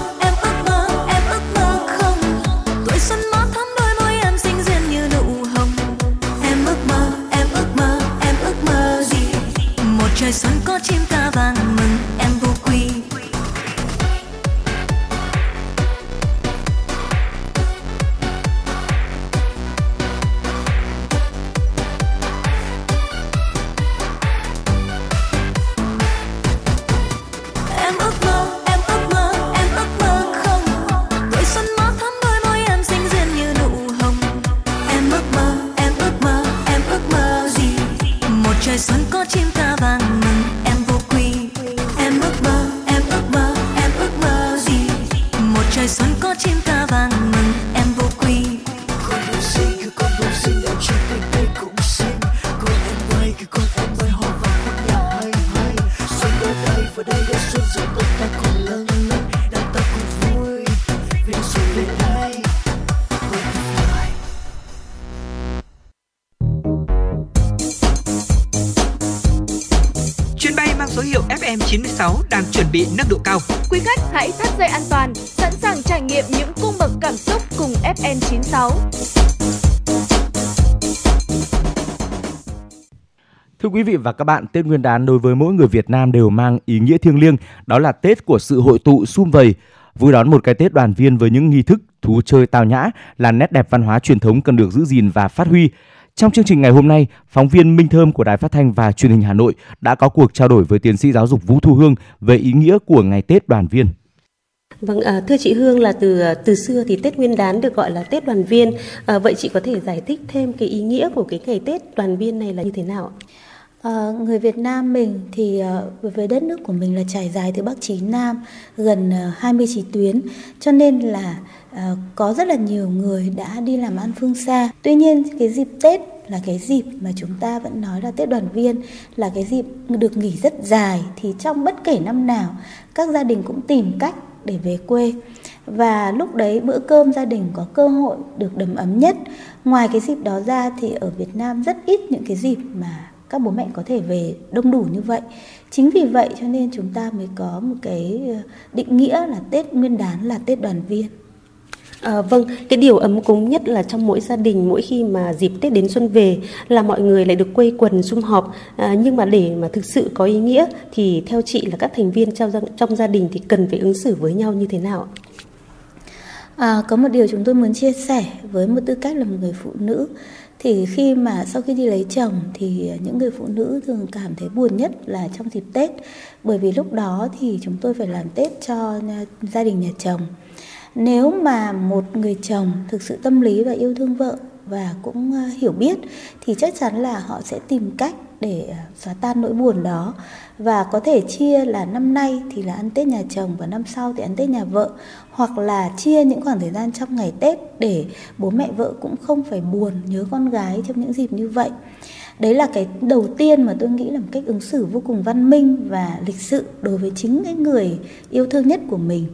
quý vị và các bạn, Tết Nguyên đán đối với mỗi người Việt Nam đều mang ý nghĩa thiêng liêng, đó là Tết của sự hội tụ sum vầy, vui đón một cái Tết đoàn viên với những nghi thức, thú chơi tao nhã là nét đẹp văn hóa truyền thống cần được giữ gìn và phát huy. Trong chương trình ngày hôm nay, phóng viên Minh Thơm của Đài Phát thanh và Truyền hình Hà Nội đã có cuộc trao đổi với tiến sĩ giáo dục Vũ Thu Hương về ý nghĩa của ngày Tết đoàn viên. Vâng, à, thưa chị Hương là từ à, từ xưa thì Tết Nguyên đán được gọi là Tết đoàn viên. À, vậy chị có thể giải thích thêm cái ý nghĩa của cái ngày Tết đoàn viên này là như thế nào ạ? À, người Việt Nam mình thì ờ, với đất nước của mình là trải dài từ Bắc chí Nam gần ờ, 29 tuyến. Cho nên là à, có rất là nhiều người đã đi làm ăn phương xa. Tuy nhiên cái dịp Tết là cái dịp mà chúng ta vẫn nói là Tết đoàn viên là cái dịp được nghỉ rất dài. Thì trong bất kể năm nào các gia đình cũng tìm cách để về quê. Và lúc đấy bữa cơm gia đình có cơ hội được đầm ấm nhất. Ngoài cái dịp đó ra thì ở Việt Nam rất ít những cái dịp mà các bố mẹ có thể về đông đủ như vậy chính vì vậy cho nên chúng ta mới có một cái ờ, định nghĩa là Tết Nguyên đán là Tết đoàn viên À, vâng, cái điều ấm cúng nhất là trong mỗi gia đình mỗi khi mà dịp Tết đến xuân về là mọi người lại được quây quần sum họp. À, nhưng mà để mà thực sự có ý nghĩa thì theo chị là các thành viên trong trong gia đình thì cần phải ứng xử với nhau như thế nào? À, có một điều chúng tôi muốn chia sẻ với một tư cách là một người phụ nữ thì khi mà sau khi đi lấy chồng thì những người phụ nữ thường cảm thấy buồn nhất là trong dịp Tết. Bởi vì lúc đó thì chúng tôi phải làm Tết cho gia đình nhà chồng. Nếu mà một người chồng thực sự tâm lý và yêu thương vợ và cũng ờ, hiểu biết thì chắc chắn là họ sẽ tìm cách để ờ, xóa tan nỗi buồn đó. Và có thể chia là năm nay thì là ăn Tết nhà chồng và năm sau thì ăn Tết nhà vợ hoặc là chia những khoảng thời gian trong ngày Tết để bố mẹ vợ cũng không phải buồn nhớ con gái trong những dịp như vậy. Đấy là cái đầu tiên mà tôi nghĩ là một cách ứng xử vô cùng văn minh và lịch sự đối với chính cái người yêu thương nhất của mình.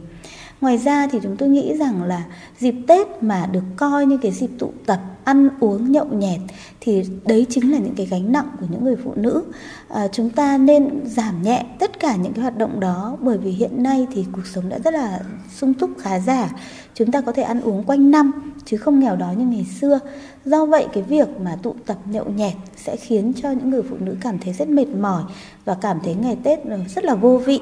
Ngoài ra thì chúng tôi nghĩ rằng là dịp Tết mà được coi như cái dịp tụ tập ăn uống nhậu nhẹt thì đấy chính là những cái gánh nặng của những người phụ nữ. À, chúng ta nên giảm nhẹ tất cả những cái hoạt động đó bởi vì hiện nay thì cuộc sống đã rất là sung túc khá giả. Chúng ta có thể ăn uống quanh năm chứ không nghèo đói như ngày xưa. Do vậy cái việc mà tụ tập nhậu nhẹt sẽ khiến cho những người phụ nữ cảm thấy rất mệt mỏi và cảm thấy ngày Tết rất là vô vị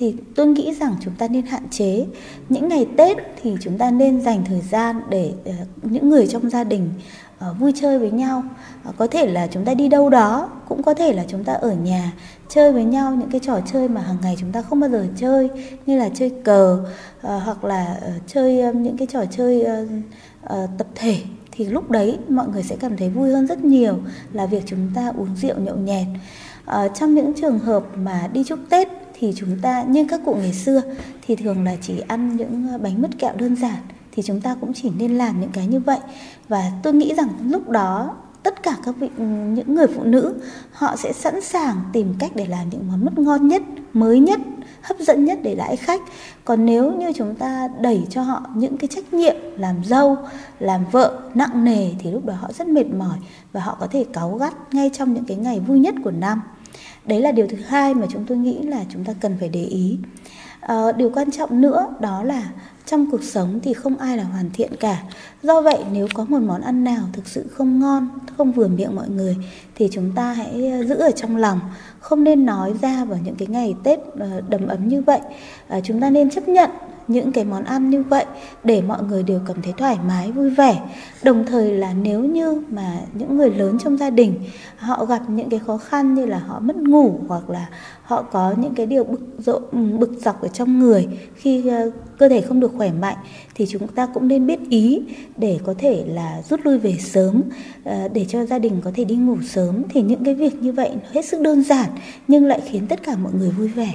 thì tôi nghĩ rằng chúng ta nên hạn chế. Những ngày Tết thì chúng ta nên dành thời gian để ờ, những người trong gia đình ờ, vui chơi với nhau. Ờ, có thể là chúng ta đi đâu đó, cũng có thể là chúng ta ở nhà, chơi với nhau những cái trò chơi mà hàng ngày chúng ta không bao giờ chơi, như là chơi cờ hoặc là chơi những cái trò chơi tập thể. Thì lúc đấy mọi người sẽ cảm thấy vui hơn rất nhiều là việc chúng ta uống rượu nhậu nhẹt. Trong những trường hợp mà đi chúc Tết thì chúng ta, như các cụ ngày xưa, thì thường là chỉ ăn những ờ, bánh mứt kẹo đơn giản, thì chúng ta cũng chỉ nên làm những cái như vậy. Và tôi nghĩ rằng lúc đó, tất cả các vị ừ, những người phụ nữ, họ sẽ sẵn sàng tìm cách để làm những món mứt ngon nhất, mới nhất, hấp dẫn nhất để đãi khách. Còn nếu như chúng ta đẩy cho họ những cái trách nhiệm làm dâu, làm vợ nặng nề, thì lúc đó họ rất mệt mỏi và họ có thể cáu gắt ngay trong những cái ngày vui nhất của năm đấy là điều thứ hai mà chúng tôi nghĩ là chúng ta cần phải để ý. À, điều quan trọng nữa đó là trong cuộc sống thì không ai là hoàn thiện cả. Do vậy nếu có một món ăn nào thực sự không ngon không vừa miệng mọi người thì chúng ta hãy ờ, giữ ở trong lòng. Không nên nói ra vào những cái ngày tết ờ, đầm ấm như vậy. À, chúng ta nên chấp nhận những cái món ăn như vậy để mọi người đều cảm thấy thoải mái, vui vẻ. Đồng thời là nếu như mà những người lớn trong gia đình, họ gặp những cái khó khăn như là họ mất ngủ hoặc là họ có những cái điều bực rộn ừ, bực dọc ở trong người khi ờ, cơ thể không được khỏe mạnh, thì chúng ta cũng nên biết ý để có thể là rút lui về sớm ờ, để cho gia đình có thể đi ngủ sớm. Thì những cái việc như vậy hết sức đơn giản nhưng lại khiến tất cả mọi người vui vẻ.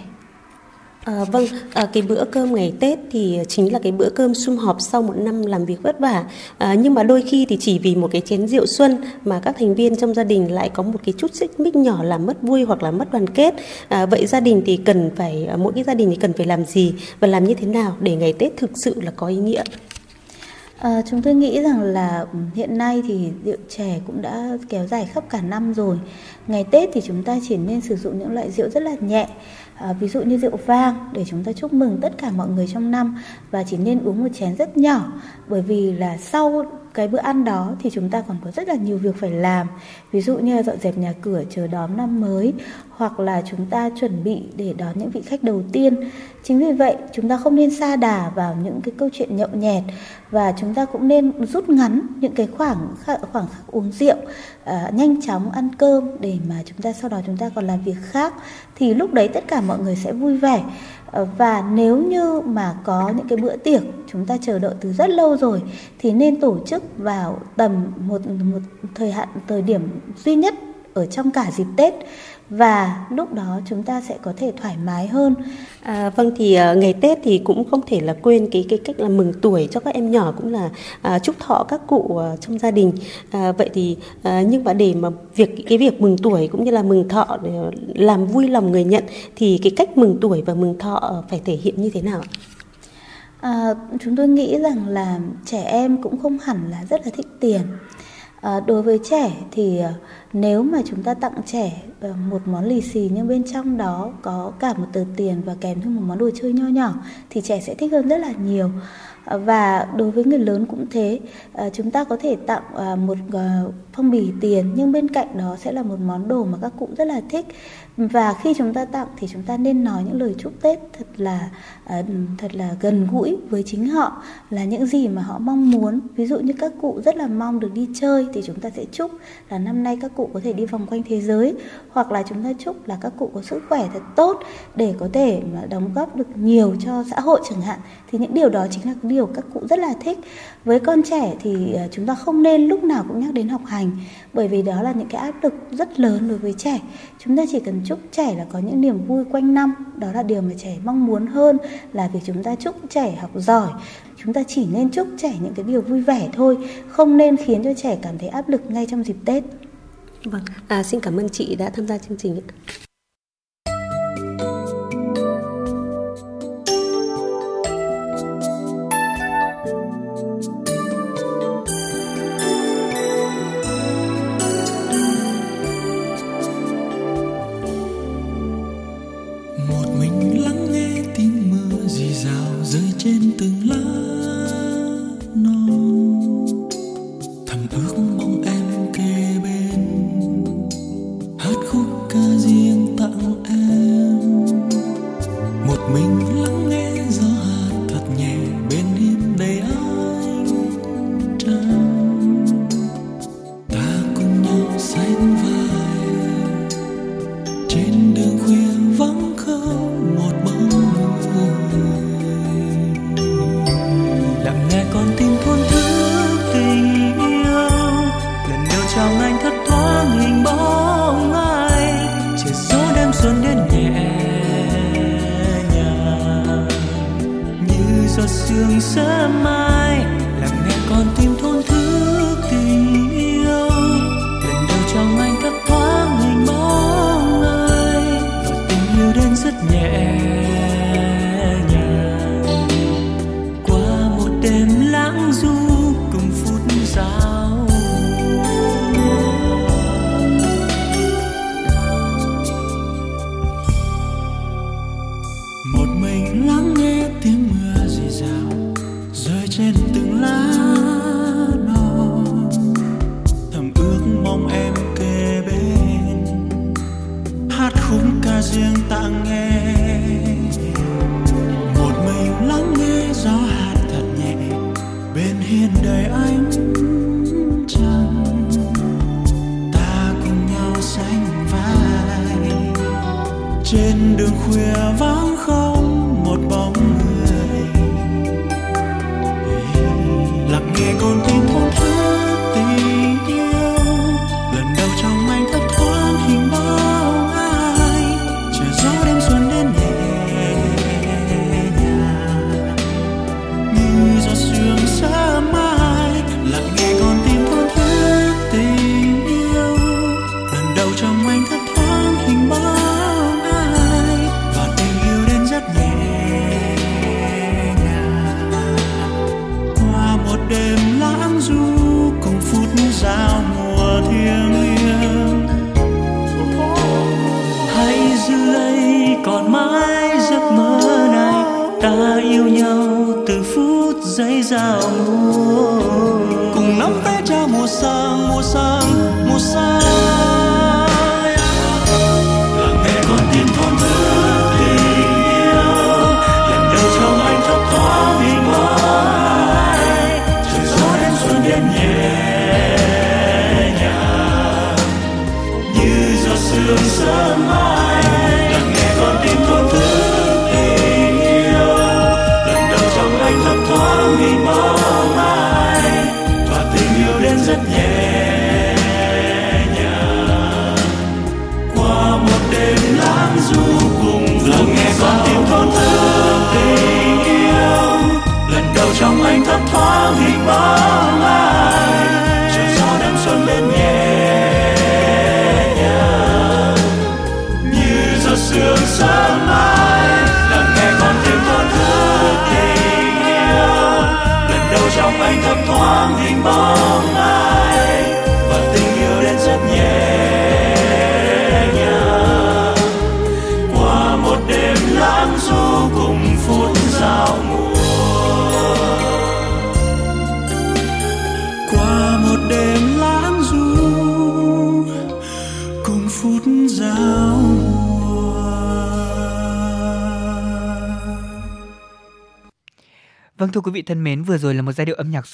À, vâng, à, cái bữa cơm ngày Tết thì chính là cái bữa cơm sum họp sau một năm làm việc vất vả. À, nhưng mà đôi khi thì chỉ vì một cái chén rượu xuân mà các thành viên trong gia đình lại có một cái chút xích mích nhỏ làm mất vui hoặc là mất đoàn kết. À, vậy gia đình thì cần phải mỗi cái gia đình thì cần phải làm gì và làm như thế nào để ngày Tết thực sự là có ý nghĩa? À, chúng tôi nghĩ rằng là ừ, hiện nay thì rượu chè cũng đã kéo dài khắp cả năm rồi. Ngày Tết thì chúng ta chỉ nên sử dụng những loại rượu rất là nhẹ à, ví dụ như rượu vang để chúng ta chúc mừng tất cả mọi người trong năm và chỉ nên uống một chén rất nhỏ bởi vì là sau cái bữa ăn đó thì chúng ta còn có rất là nhiều việc phải làm. Ví dụ như là dọn dẹp nhà cửa chờ đón năm mới hoặc là chúng ta chuẩn bị để đón những vị khách đầu tiên. Chính vì vậy chúng ta không nên xa đà vào những cái câu chuyện nhậu nhẹt và chúng ta cũng nên rút ngắn những cái khoảng khoảng khắc uống rượu à, nhanh chóng ăn cơm để mà chúng ta sau đó chúng ta còn làm việc khác. Thì lúc đấy tất cả mọi người sẽ vui vẻ. Ờ, và nếu như mà có những cái bữa tiệc chúng ta chờ đợi từ rất lâu rồi, thì nên tổ chức vào tầm một một thời hạn, thời điểm duy nhất ở trong cả dịp Tết và lúc đó chúng ta sẽ có thể thoải mái hơn. À, vâng thì uh, ngày Tết thì cũng không thể là quên cái cái cách là mừng tuổi cho các em nhỏ cũng là uh, chúc thọ các cụ uh, trong gia đình. Uh, vậy thì uh, nhưng mà để mà việc cái việc mừng tuổi cũng như là mừng thọ để làm vui lòng người nhận thì cái cách mừng tuổi và mừng thọ phải thể hiện như thế nào? À, chúng tôi nghĩ rằng là trẻ em cũng không hẳn là rất là thích tiền À, đối với trẻ thì ờ, nếu mà chúng ta tặng trẻ ờ, một món lì xì nhưng bên trong đó có cả một tờ tiền và kèm theo một món đồ chơi nho nhỏ thì trẻ sẽ thích hơn rất là nhiều. Và đối với người lớn cũng thế. Chúng ta có thể tặng một phong bì tiền, nhưng bên cạnh đó sẽ là một món đồ mà các cụ rất là thích. Và khi chúng ta tặng thì chúng ta nên nói những lời chúc tết thật là à, thật là gần gũi với chính họ, là những gì mà họ mong muốn. Ví dụ như các cụ rất là mong được đi chơi thì chúng ta sẽ chúc là năm nay các cụ có thể đi vòng quanh thế giới. Hoặc là chúng ta chúc là các cụ có sức khỏe thật tốt để có thể mà đóng góp được nhiều cho xã hội chẳng hạn. Thì những điều đó chính là điều các cụ rất là thích với con trẻ thì ờ, chúng ta không nên lúc nào cũng nhắc đến học hành bởi vì đó là những cái áp lực rất lớn đối với trẻ. Chúng ta chỉ cần chúc trẻ là có những niềm vui quanh năm đó là điều mà trẻ mong muốn hơn là việc chúng ta chúc trẻ học giỏi. Chúng ta chỉ nên chúc trẻ những cái điều vui vẻ thôi không nên khiến cho trẻ cảm thấy áp lực ngay trong dịp tết. Vâng. À, xin cảm ơn chị đã tham gia chương trình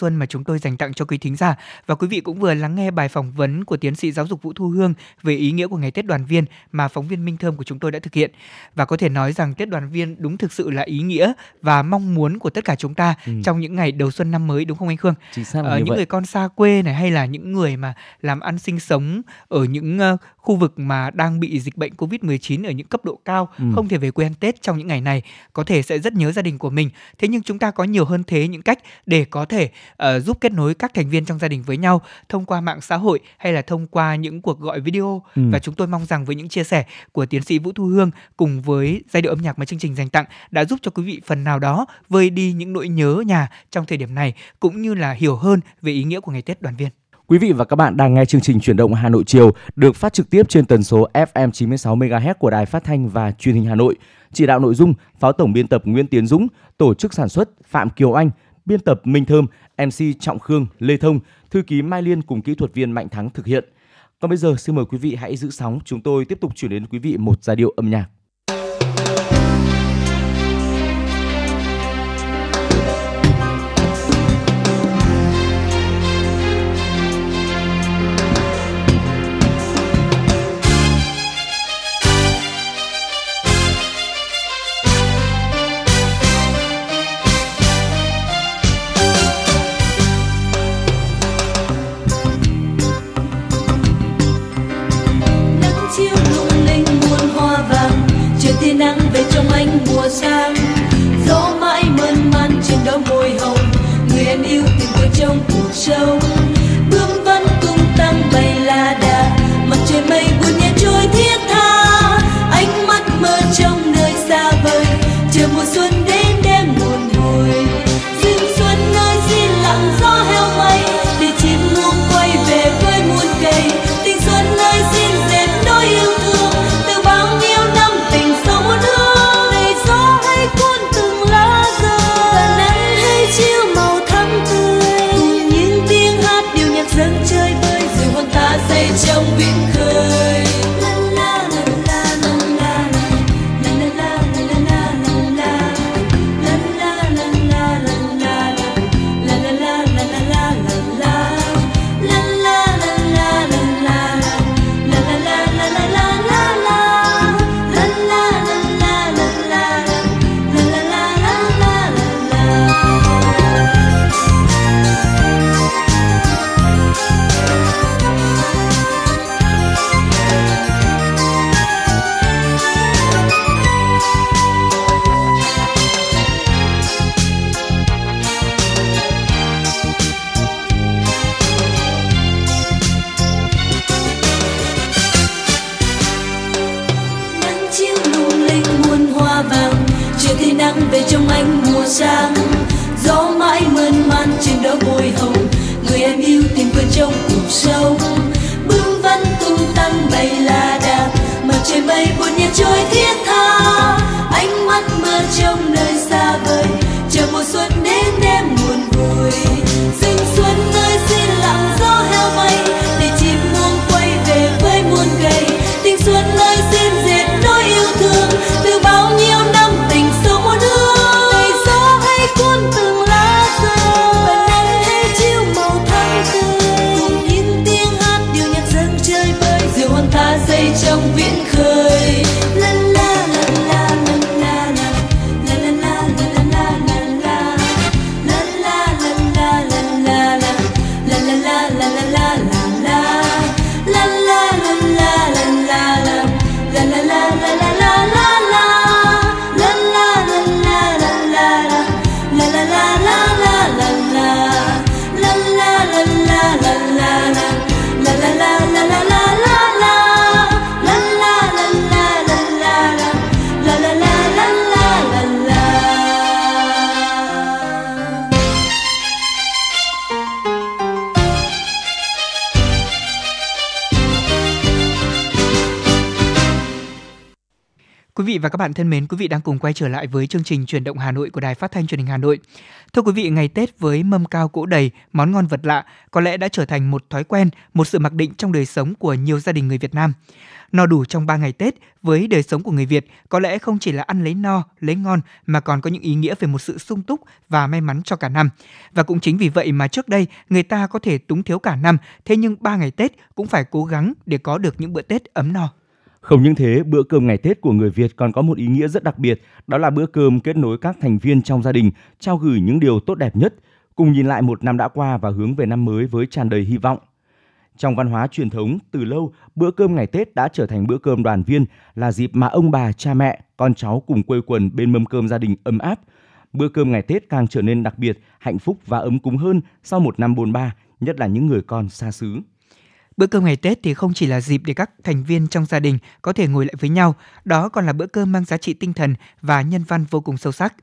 xuân mà chúng tôi dành tặng cho quý thính giả và quý vị cũng vừa lắng nghe bài phỏng vấn của tiến sĩ giáo dục Vũ Thu Hương về ý nghĩa của ngày Tết đoàn viên mà phóng viên Minh Thơm của chúng tôi đã thực hiện. Và có thể nói rằng Tết đoàn viên đúng thực sự là ý nghĩa và mong muốn của tất cả chúng ta Ừ. trong những ngày đầu xuân năm mới đúng không anh Khương? Chính xác là Ờ, những vậy. người con xa quê này hay là những người mà làm ăn sinh sống ở những ờ, khu vực mà đang bị dịch bệnh Covid-19 ở những cấp độ cao Ừ. không thể về quê ăn Tết trong những ngày này có thể sẽ rất nhớ gia đình của mình. Thế nhưng chúng ta có nhiều hơn thế những cách để có thể ờ, giúp kết nối các thành viên trong gia đình với nhau thông qua mạng xã hội hay là thông qua những cuộc gọi video Ừ. và chúng tôi mong rằng với những chia sẻ của tiến sĩ Vũ Thu Hương cùng với giai điệu âm nhạc mà chương trình dành tặng đã giúp cho quý vị phần nào đó vơi đi những nỗi nhớ nhà trong thời điểm này cũng như là hiểu hơn về ý nghĩa của ngày Tết đoàn viên. Quý vị và các bạn đang nghe chương trình chuyển động Hà Nội chiều được phát trực tiếp trên tần số FM 96 MHz của Đài Phát thanh và Truyền hình Hà Nội. Chỉ đạo nội dung Phó tổng biên tập Nguyễn Tiến Dũng, tổ chức sản xuất Phạm Kiều Anh, biên tập Minh Thơm, MC Trọng Khương, Lê Thông, thư ký Mai Liên cùng kỹ thuật viên Mạnh Thắng thực hiện. Còn bây giờ xin mời quý vị hãy giữ sóng, chúng tôi tiếp tục chuyển đến quý vị một giai điệu âm nhạc. Đôi đó môi hồng. Người em yêu tìm tôi trong cuộc sống. Bạn thân mến, quý vị đang cùng quay trở lại với chương trình Chuyển động Hà Nội của Đài Phát thanh Truyền hình Hà Nội. Thưa quý vị, ngày Tết với mâm cao cỗ đầy, món ngon vật lạ có lẽ đã trở thành một thói quen, một sự mặc định trong đời sống của nhiều gia đình người Việt Nam. No đủ trong 3 ngày Tết với đời sống của người Việt có lẽ không chỉ là ăn lấy no, lấy ngon mà còn có những ý nghĩa về một sự sung túc và may mắn cho cả năm. Và cũng chính vì vậy mà trước đây người ta có thể túng thiếu cả năm, thế nhưng 3 ngày Tết cũng phải cố gắng để có được những bữa Tết ấm no. Không những thế, bữa cơm ngày Tết của người Việt còn có một ý nghĩa rất đặc biệt, đó là bữa cơm kết nối các thành viên trong gia đình, trao gửi những điều tốt đẹp nhất, cùng nhìn lại một năm đã qua và hướng về năm mới với tràn đầy hy vọng. Trong văn hóa truyền thống, từ lâu, bữa cơm ngày Tết đã trở thành bữa cơm đoàn viên, là dịp mà ông bà, cha mẹ, con cháu cùng quây quần bên mâm cơm gia đình ấm áp. Bữa cơm ngày Tết càng trở nên đặc biệt, hạnh phúc và ấm cúng hơn sau một năm bôn ba, nhất là những người con xa xứ. Bữa cơm ngày Tết thì không chỉ là dịp để các thành viên trong gia đình có thể ngồi lại với nhau, đó còn là bữa cơm mang giá trị tinh thần và nhân văn vô cùng sâu sắc.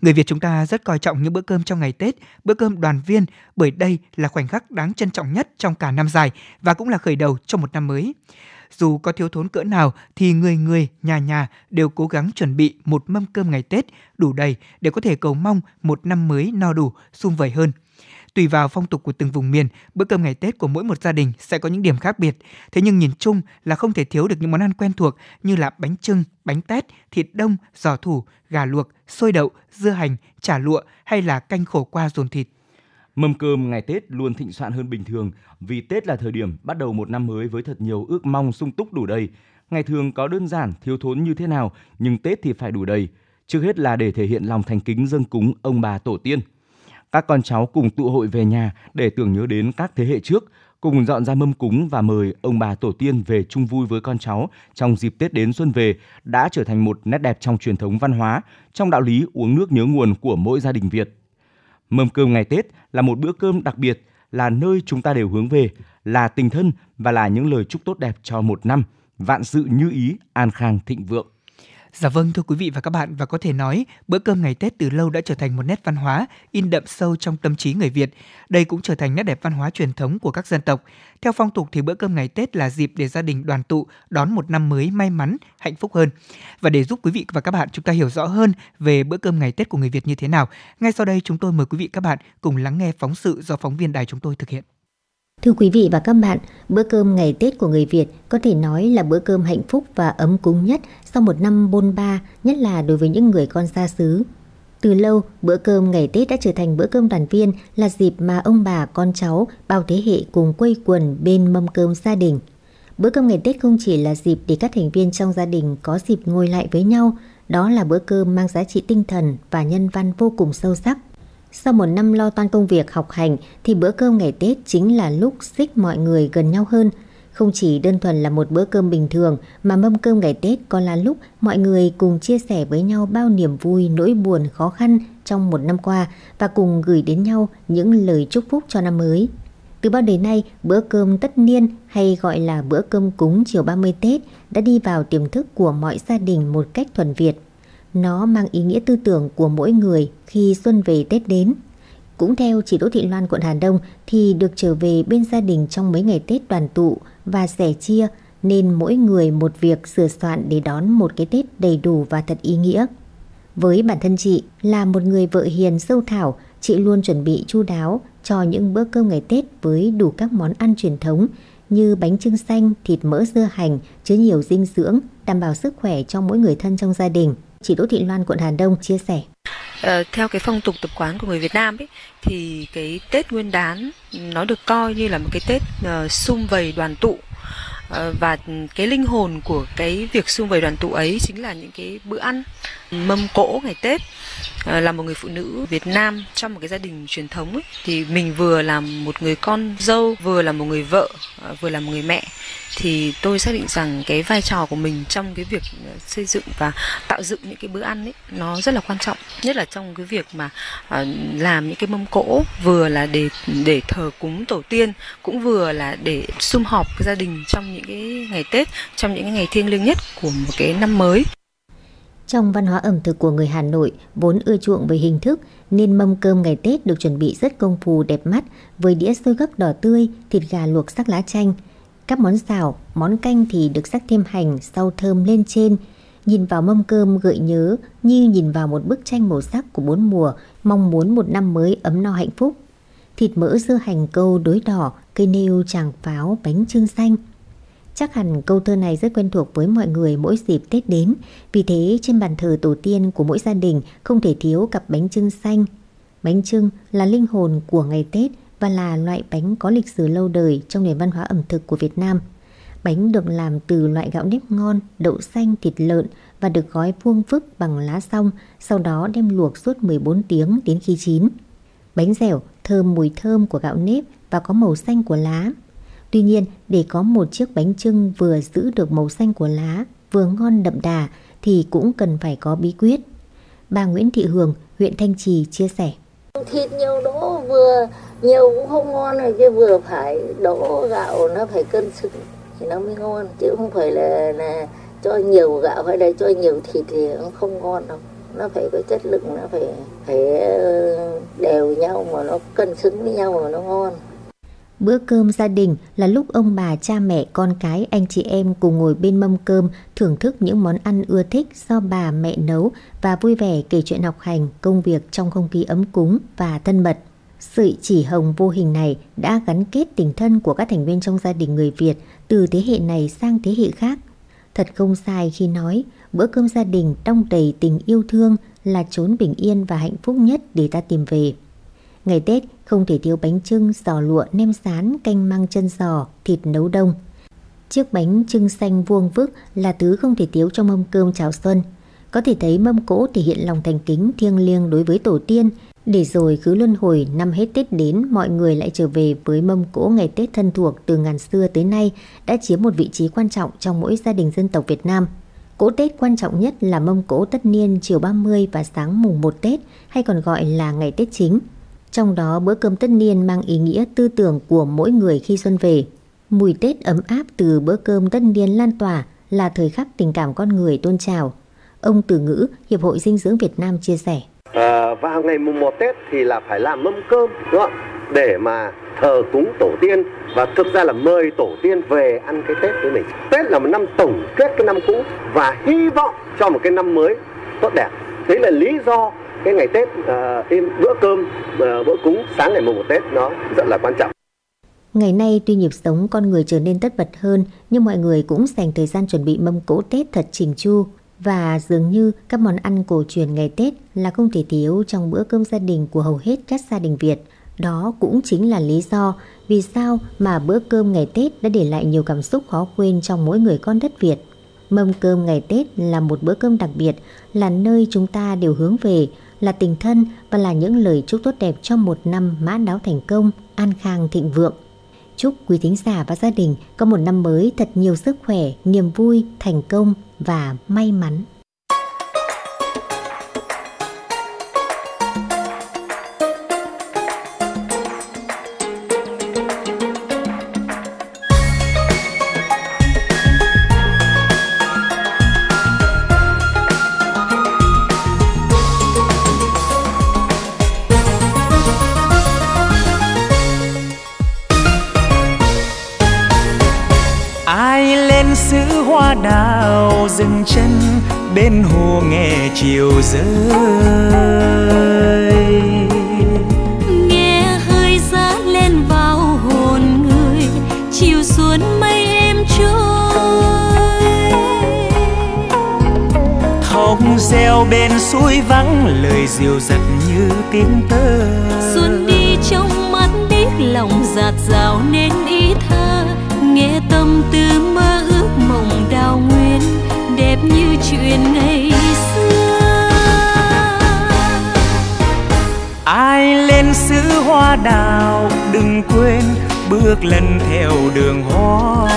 Người Việt chúng ta rất coi trọng những bữa cơm trong ngày Tết, bữa cơm đoàn viên bởi đây là khoảnh khắc đáng trân trọng nhất trong cả năm dài và cũng là khởi đầu cho một năm mới. Dù có thiếu thốn cỡ nào thì người người, nhà nhà đều cố gắng chuẩn bị một mâm cơm ngày Tết đủ đầy để có thể cầu mong một năm mới no đủ, sung vầy hơn. Tùy vào phong tục của từng vùng miền, bữa cơm ngày Tết của mỗi một gia đình sẽ có những điểm khác biệt. Thế nhưng nhìn chung là không thể thiếu được những món ăn quen thuộc như là bánh trưng, bánh tét, thịt đông, giò thủ, gà luộc, xôi đậu, dưa hành, chả lụa hay là canh khổ qua dồn thịt. Mâm cơm ngày Tết luôn thịnh soạn hơn bình thường vì Tết là thời điểm bắt đầu một năm mới với thật nhiều ước mong sung túc đủ đầy. Ngày thường có đơn giản, thiếu thốn như thế nào, nhưng Tết thì phải đủ đầy. Trước hết là để thể hiện lòng thành kính dâng cúng ông bà tổ tiên. Các con cháu cùng tụ hội về nhà để tưởng nhớ đến các thế hệ trước, cùng dọn ra mâm cúng và mời ông bà tổ tiên về chung vui với con cháu trong dịp Tết đến xuân về đã trở thành một nét đẹp trong truyền thống văn hóa, trong đạo lý uống nước nhớ nguồn của mỗi gia đình Việt. Mâm cơm ngày Tết là một bữa cơm đặc biệt, là nơi chúng ta đều hướng về, là tình thân và là những lời chúc tốt đẹp cho một năm, vạn sự như ý, an khang thịnh vượng. Dạ vâng thưa quý vị và các bạn và có thể nói bữa cơm ngày Tết từ lâu đã trở thành một nét văn hóa in đậm sâu trong tâm trí người Việt. Đây cũng trở thành nét đẹp văn hóa truyền thống của các dân tộc. Theo phong tục thì bữa cơm ngày Tết là dịp để gia đình đoàn tụ đón một năm mới may mắn, hạnh phúc hơn. Và để giúp quý vị và các bạn chúng ta hiểu rõ hơn về bữa cơm ngày Tết của người Việt như thế nào, ngay sau đây chúng tôi mời quý vị các bạn cùng lắng nghe phóng sự do phóng viên đài chúng tôi thực hiện. Thưa quý vị và các bạn, bữa cơm ngày Tết của người Việt có thể nói là bữa cơm hạnh phúc và ấm cúng nhất sau một năm bôn ba, nhất là đối với những người con xa xứ. Từ lâu, bữa cơm ngày Tết đã trở thành bữa cơm đoàn viên là dịp mà ông bà, con cháu, bao thế hệ cùng quây quần bên mâm cơm gia đình. Bữa cơm ngày Tết không chỉ là dịp để các thành viên trong gia đình có dịp ngồi lại với nhau, đó là bữa cơm mang giá trị tinh thần và nhân văn vô cùng sâu sắc. Sau một năm lo toan công việc học hành thì bữa cơm ngày Tết chính là lúc xích mọi người gần nhau hơn. Không chỉ đơn thuần là một bữa cơm bình thường mà mâm cơm ngày Tết còn là lúc mọi người cùng chia sẻ với nhau bao niềm vui, nỗi buồn, khó khăn trong một năm qua và cùng gửi đến nhau những lời chúc phúc cho năm mới. Từ bao đời nay, bữa cơm tất niên hay gọi là bữa cơm cúng chiều 30 Tết đã đi vào tiềm thức của mọi gia đình một cách thuần Việt. Nó mang ý nghĩa tư tưởng của mỗi người khi xuân về Tết đến. Cũng theo chị Đỗ Thị Loan quận Hà Đông thì được trở về bên gia đình trong mấy ngày Tết đoàn tụ và sẻ chia nên mỗi người một việc sửa soạn để đón một cái Tết đầy đủ và thật ý nghĩa. Với bản thân chị là một người vợ hiền sâu thảo, chị luôn chuẩn bị chu đáo cho những bữa cơm ngày Tết với đủ các món ăn truyền thống như bánh trưng xanh, thịt mỡ dưa hành chứa nhiều dinh dưỡng, đảm bảo sức khỏe cho mỗi người thân trong gia đình. Chị Đỗ Thị Loan quận Hà Đông chia sẻ. Ờ, theo cái phong tục tập quán của người Việt Nam ấy thì cái Tết Nguyên đán nó được coi như là một cái Tết uh, sum vầy đoàn tụ ờ, và cái linh hồn của cái việc xung vầy đoàn tụ ấy chính là những cái bữa ăn mâm cỗ ngày Tết Ờ, là một người phụ nữ Việt Nam trong một cái gia đình truyền thống ấy, thì mình vừa là một người con dâu vừa là một người vợ ờ, vừa là một người mẹ. Thì tôi xác định rằng cái vai trò của mình trong cái việc ờ, xây dựng và tạo dựng những cái bữa ăn ấy nó rất là quan trọng. Nhất là trong cái việc mà làm những cái mâm cỗ vừa là để để thờ cúng tổ tiên cũng vừa là để sum họp gia đình trong những cái ngày Tết trong những cái ngày thiêng liêng nhất của một cái năm mới trong văn hóa ẩm thực của người Hà Nội vốn ưa chuộng về hình thức nên mâm cơm ngày Tết được chuẩn bị rất công phu đẹp mắt với đĩa xôi gấp đỏ tươi, thịt gà luộc sắc lá chanh, các món xào, món canh thì được sắc thêm hành, rau thơm lên trên. Nhìn vào mâm cơm gợi nhớ như nhìn vào một bức tranh màu sắc của bốn mùa, mong muốn một năm mới ấm no hạnh phúc. Thịt mỡ dưa hành câu đối đỏ, cây nêu tràng pháo, bánh trưng xanh. Chắc hẳn câu thơ này rất quen thuộc với mọi người mỗi dịp Tết đến. Vì thế trên bàn thờ tổ tiên của mỗi gia đình không thể thiếu cặp bánh trưng xanh. Bánh trưng là linh hồn của ngày Tết và là loại bánh có lịch sử lâu đời trong nền văn hóa ẩm thực của Việt Nam. Bánh được làm từ loại gạo nếp ngon, đậu xanh, thịt lợn và được gói vuông vức bằng lá xong, sau đó đem luộc suốt 14 tiếng đến khi chín. Bánh dẻo thơm mùi thơm của gạo nếp và có màu xanh của lá. Tuy nhiên, để có một chiếc bánh trưng vừa giữ được màu xanh của lá, vừa ngon đậm đà thì cũng cần phải có bí quyết. Bà Nguyễn Thị Hường, huyện Thanh Trì chia sẻ. Thịt nhiều đỗ vừa nhiều cũng không ngon rồi chứ vừa phải đỗ gạo nó phải cân xứng thì nó mới ngon chứ không phải là, là cho nhiều gạo hay là cho nhiều thịt thì nó không ngon đâu nó phải có chất lượng nó phải phải ờ, đều nhau mà nó cân xứng với nhau mà nó ngon Bữa cơm gia đình là lúc ông bà, cha mẹ, con cái, anh chị em cùng ngồi bên mâm cơm thưởng thức những món ăn ưa thích do bà mẹ nấu và vui vẻ kể chuyện học hành, công việc trong không khí ấm cúng và thân mật. Sự chỉ hồng vô hình này đã gắn kết tình thân của các thành viên trong gia đình người Việt từ thế hệ này sang thế hệ khác. Thật không sai khi nói bữa cơm gia đình đong đầy tình yêu thương là chốn bình yên và hạnh phúc nhất để ta tìm về. Ngày Tết không thể thiếu bánh trưng, giò lụa, nem sán canh măng chân giò, thịt nấu đông. Chiếc bánh trưng xanh vuông vức là thứ không thể thiếu trong mâm cơm chào xuân. Có thể thấy mâm cỗ thể hiện lòng thành kính thiêng liêng đối với tổ tiên, để rồi cứ luân hồi năm hết Tết đến mọi người lại trở về với mâm cỗ ngày Tết thân thuộc từ ngàn xưa tới nay đã chiếm một vị trí quan trọng trong mỗi gia đình dân tộc Việt Nam. Cỗ Tết quan trọng nhất là mâm cỗ tất niên chiều 30 và sáng mùng 1 Tết hay còn gọi là ngày Tết chính. Trong đó bữa cơm tất niên mang ý nghĩa tư tưởng của mỗi người khi xuân về. Mùi Tết ấm áp từ bữa cơm tất niên lan tỏa là thời khắc tình cảm con người tôn trào. Ông Từ Ngữ, Hiệp hội Dinh dưỡng Việt Nam chia sẻ. À, vào ngày mùng 1 Tết thì là phải làm mâm cơm đúng không? để mà thờ cúng tổ tiên và thực ra là mời tổ tiên về ăn cái Tết với mình. Tết là một năm tổng kết cái năm cũ và hy vọng cho một cái năm mới tốt đẹp. đấy là lý do cái ngày Tết à, cái bữa cơm à, bữa cúng sáng ngày mùng một Tết nó rất là quan trọng. Ngày nay tuy nhịp sống con người trở nên tất bật hơn nhưng mọi người cũng dành thời gian chuẩn bị mâm cỗ Tết thật chỉnh chu và dường như các món ăn cổ truyền ngày Tết là không thể thiếu trong bữa cơm gia đình của hầu hết các gia đình Việt. Đó cũng chính là lý do vì sao mà bữa cơm ngày Tết đã để lại nhiều cảm xúc khó quên trong mỗi người con đất Việt. Mâm cơm ngày Tết là một bữa cơm đặc biệt, là nơi chúng ta đều hướng về, là tình thân và là những lời chúc tốt đẹp cho một năm mãn đáo thành công, an khang thịnh vượng. Chúc quý thính giả và gia đình có một năm mới thật nhiều sức khỏe, niềm vui, thành công và may mắn. Dừng chân bên hồ nghe chiều rơi. Nghe hơi giá lên vào hồn người chiều xuống mây êm trôi. Thông reo bên suối vắng lời diều dặt như tiếng tơ. Xuân đi trong mắt đích lòng giạt rào nên ý thơ nghe tâm tư mơ đẹp như chuyện ngày xưa. Ai lên xứ hoa đào, đừng quên bước lần theo đường hoa.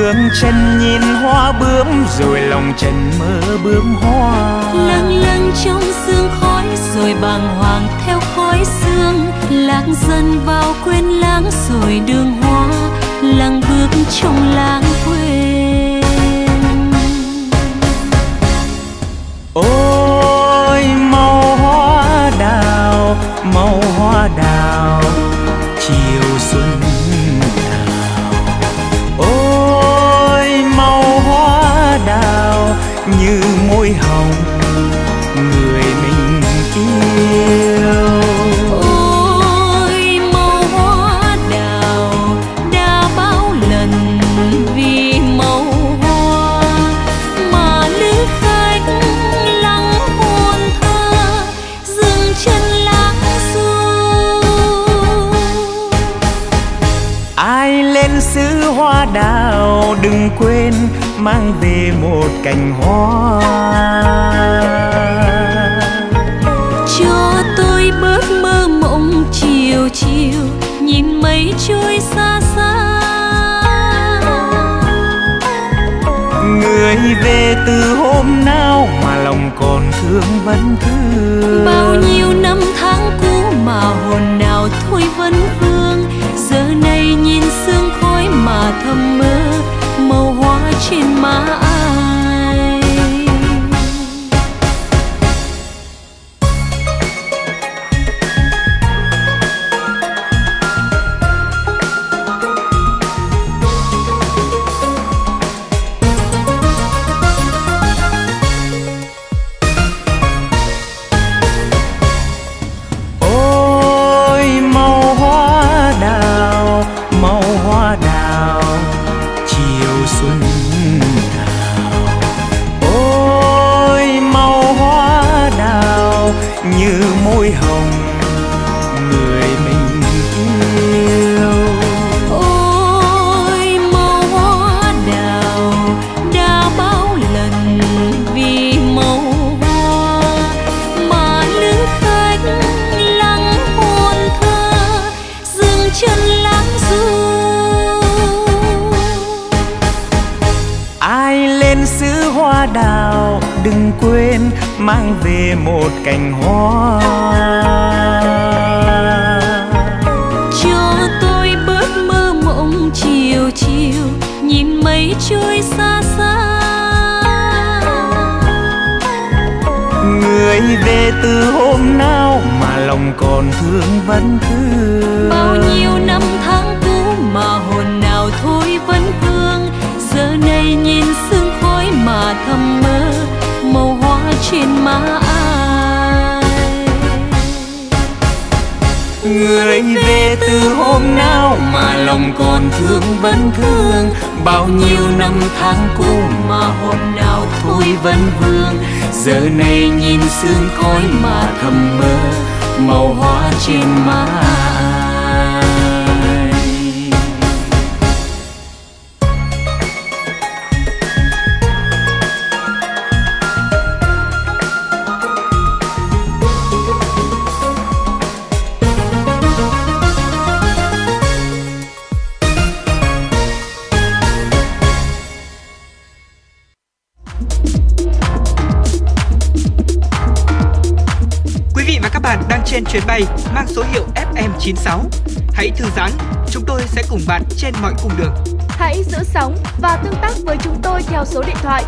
Đường chân nhìn hoa bướm rồi lòng trần mơ bướm hoa. Lâng lâng trong sương khói rồi bàng hoàng theo khói sương. Lạc dần vào quên lãng rồi đường hoa lặng bước trong lãng quên ôi màu hoa đào màu hoa đào chiều xuân mang về một cành hoa. Cho tôi bớt mơ mộng chiều chiều nhìn mây trôi xa xa. Người về từ hôm nào mà lòng còn thương vẫn thương bao nhiêu năm tháng cũ mà hồn nào thôi vẫn vương. Giờ này nhìn sương khói mà thầm mơ màu hoa trên má đừng quên mang về một cành hoa. Cho tôi bớt mơ mộng chiều chiều nhìn mây trôi xa xa. Người về từ hôm nào mà lòng còn thương vẫn thương bao nhiêu năm tháng cũ mà hồn nào thôi vẫn vương. Giờ này nhìn sương khói mà thầm mơ trên má ai người về từ hôm nào mà lòng còn thương vẫn thương. Bao nhiêu năm tháng cũ mà hôm nào thôi vẫn vương. Giờ này nhìn sương khói mà thầm mơ, màu hoa trên má ai chuyến bay mang số hiệu FM96. Hãy thư giãn, chúng tôi sẽ cùng bạn trên mọi cung đường. Hãy giữ sóng và tương tác với chúng tôi theo số điện thoại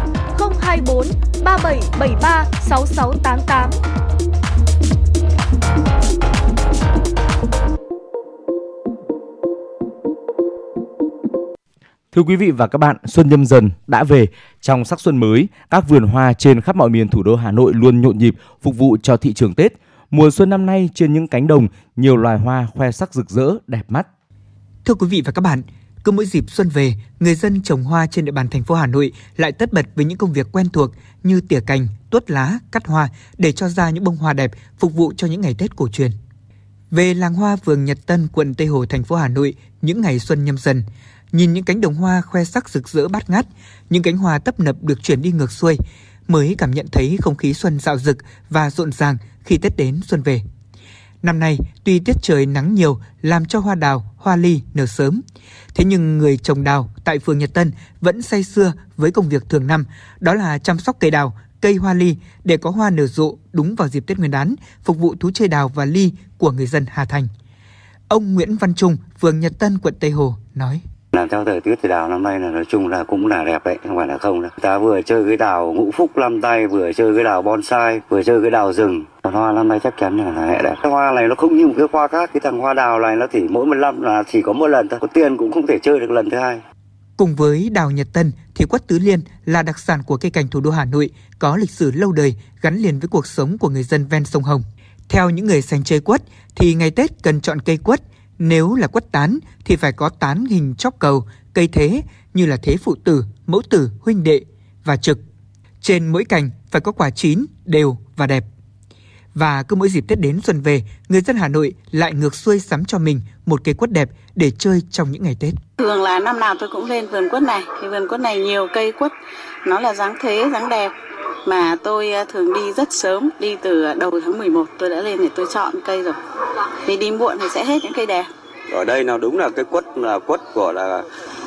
024 3773 6688. Thưa quý vị và các bạn, xuân nhâm dần đã về. Trong sắc xuân mới, các vườn hoa trên khắp mọi miền thủ đô Hà Nội luôn nhộn nhịp phục vụ cho thị trường Tết. Mùa xuân năm nay trên những cánh đồng, nhiều loài hoa khoe sắc rực rỡ, đẹp mắt. Thưa quý vị và các bạn, cứ mỗi dịp xuân về, người dân trồng hoa trên địa bàn thành phố Hà Nội lại tất bật với những công việc quen thuộc như tỉa cành, tuốt lá, cắt hoa để cho ra những bông hoa đẹp phục vụ cho những ngày Tết cổ truyền. Về làng hoa phường Nhật Tân, quận Tây Hồ, thành phố Hà Nội, những ngày xuân nhâm dần, nhìn những cánh đồng hoa khoe sắc rực rỡ bát ngát, những cánh hoa tấp nập được chuyển đi ngược xuôi, mới cảm nhận thấy không khí xuân dạo rực và rộn ràng khi Tết đến xuân về. Năm nay, tuy tiết trời nắng nhiều làm cho hoa đào, hoa ly nở sớm, thế nhưng người trồng đào tại phường Nhật Tân vẫn say sưa với công việc thường năm, đó là chăm sóc cây đào, cây hoa ly để có hoa nở rộ đúng vào dịp Tết Nguyên đán, phục vụ thú chơi đào và ly của người dân Hà Thành. Ông Nguyễn Văn Trung, phường Nhật Tân, quận Tây Hồ nói: làm theo thời tiết thì đào năm nay là nói chung là cũng là đẹp đấy không phải là không đâu ta vừa chơi cái đào ngũ phúc năm tay vừa chơi cái đào bonsai vừa chơi cái đào rừng còn hoa năm nay chắc chắn là, là hệ đẹp cái hoa này nó không như một cái hoa khác cái thằng hoa đào này nó chỉ mỗi một năm là chỉ có một lần thôi có tiền cũng không thể chơi được lần thứ hai Cùng với đào Nhật Tân thì quất tứ liên là đặc sản của cây cảnh thủ đô Hà Nội có lịch sử lâu đời gắn liền với cuộc sống của người dân ven sông Hồng. Theo những người sành chơi quất thì ngày Tết cần chọn cây quất. Nếu là quất tán thì phải có tán hình chóp cầu, cây thế như là thế phụ tử, mẫu tử, huynh đệ và trực. Trên mỗi cành phải có quả chín, đều và đẹp. Và cứ mỗi dịp Tết đến xuân về, người dân Hà Nội lại ngược xuôi sắm cho mình một cây quất đẹp để chơi trong những ngày Tết. Thường là năm nào tôi cũng lên vườn quất này. Thì vườn quất này nhiều cây quất, nó là dáng thế, dáng đẹp. Mà tôi à, thường đi rất sớm, đi từ đầu tháng 11 tôi đã lên để tôi chọn cây rồi. Vì đi muộn thì sẽ hết những cây đẹp. ở đây nào đúng là cái quất là quất của là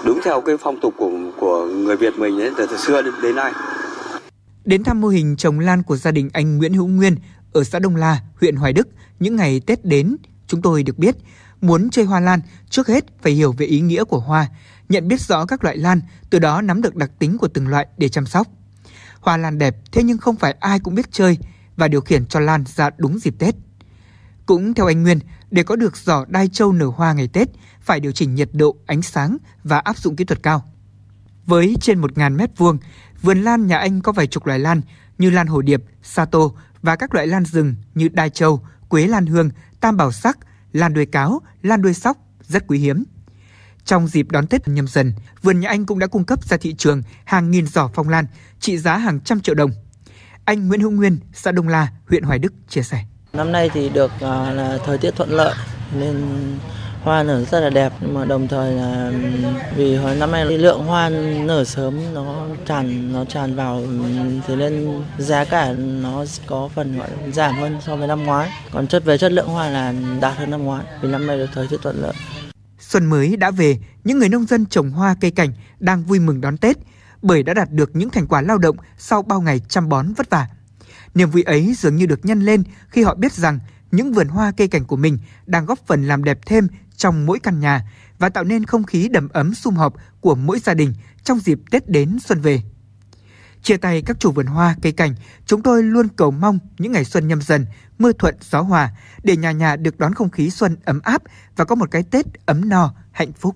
đúng theo cái phong tục của của người Việt mình ấy từ, từ xưa đến, đến nay. Đến thăm mô hình trồng lan của gia đình anh Nguyễn Hữu Nguyên ở xã Đông La, huyện Hoài Đức, những ngày Tết đến, chúng tôi được biết, muốn chơi hoa lan, trước hết phải hiểu về ý nghĩa của hoa, nhận biết rõ các loại lan, từ đó nắm được đặc tính của từng loại để chăm sóc. Hoa lan đẹp, thế nhưng không phải ai cũng biết chơi và điều khiển cho lan ra đúng dịp Tết. Cũng theo anh Nguyên, để có được giỏ đai châu nở hoa ngày Tết, phải điều chỉnh nhiệt độ, ánh sáng và áp dụng kỹ thuật cao. Với trên 1.000 mét vuông, vườn lan nhà anh có vài chục loài lan như lan hồ điệp, sato và các loại lan rừng như đai châu, quế lan hương, tam bảo sắc, lan đuôi cáo, lan đuôi sóc rất quý hiếm. Trong dịp đón Tết nhâm dần, vườn nhà anh cũng đã cung cấp ra thị trường hàng nghìn giỏ phong lan trị giá hàng trăm triệu đồng. Anh Nguyễn Hữu Nguyên, xã Đông La, huyện Hoài Đức chia sẻ. Năm nay thì được uh, là thời tiết thuận lợi nên hoa nở rất là đẹp nhưng mà đồng thời là vì hồi năm nay lượng hoa nở sớm nó tràn nó tràn vào thế nên giá cả nó có phần gọi là giảm hơn so với năm ngoái còn chất về chất lượng hoa là đạt hơn năm ngoái vì năm nay được thời tiết thuận lợi Xuân mới đã về, những người nông dân trồng hoa cây cảnh đang vui mừng đón Tết bởi đã đạt được những thành quả lao động sau bao ngày chăm bón vất vả. Niềm vui ấy dường như được nhân lên khi họ biết rằng những vườn hoa cây cảnh của mình đang góp phần làm đẹp thêm trong mỗi căn nhà và tạo nên không khí đầm ấm sum họp của mỗi gia đình trong dịp Tết đến xuân về. Chia tay các chủ vườn hoa cây cảnh, chúng tôi luôn cầu mong những ngày xuân nhâm dần, mưa thuận gió hòa để nhà nhà được đón không khí xuân ấm áp và có một cái Tết ấm no, hạnh phúc.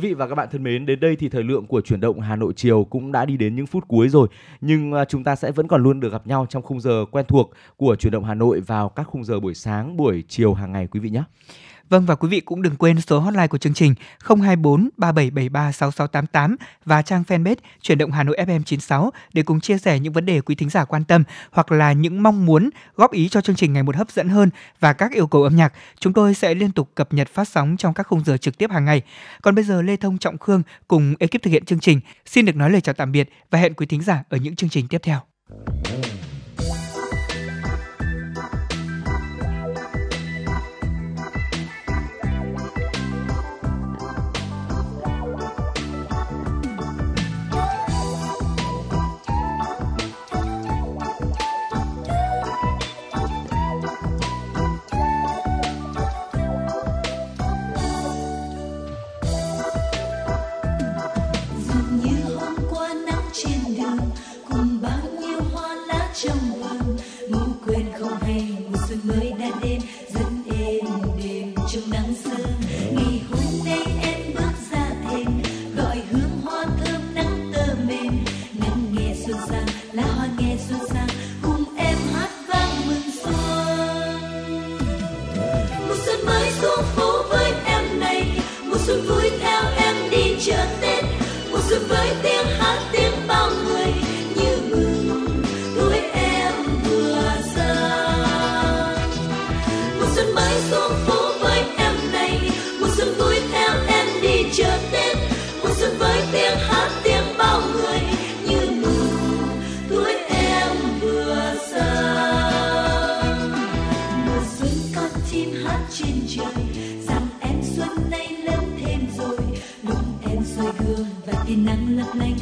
Quý vị và các bạn thân mến, đến đây thì thời lượng của chuyển động Hà Nội chiều cũng đã đi đến những phút cuối rồi. Nhưng à, chúng ta sẽ vẫn còn luôn được gặp nhau trong khung giờ quen thuộc của chuyển động Hà Nội vào các khung giờ buổi sáng, buổi chiều hàng ngày quý vị nhé. Vâng và quý vị cũng đừng quên số hotline của chương trình 024 3773 6688 và trang fanpage chuyển động Hà Nội FM 96 để cùng chia sẻ những vấn đề quý thính giả quan tâm hoặc là những mong muốn góp ý cho chương trình ngày một hấp dẫn hơn và các yêu cầu âm nhạc. Chúng tôi sẽ liên tục cập nhật phát sóng trong các khung giờ trực tiếp hàng ngày. Còn bây giờ, Lê Thông Trọng Khương cùng ekip thực hiện chương trình xin được nói lời chào tạm biệt và hẹn quý thính giả ở những chương trình tiếp theo. Cùng bao nhiêu hoa lá trong nắng lấp lánh.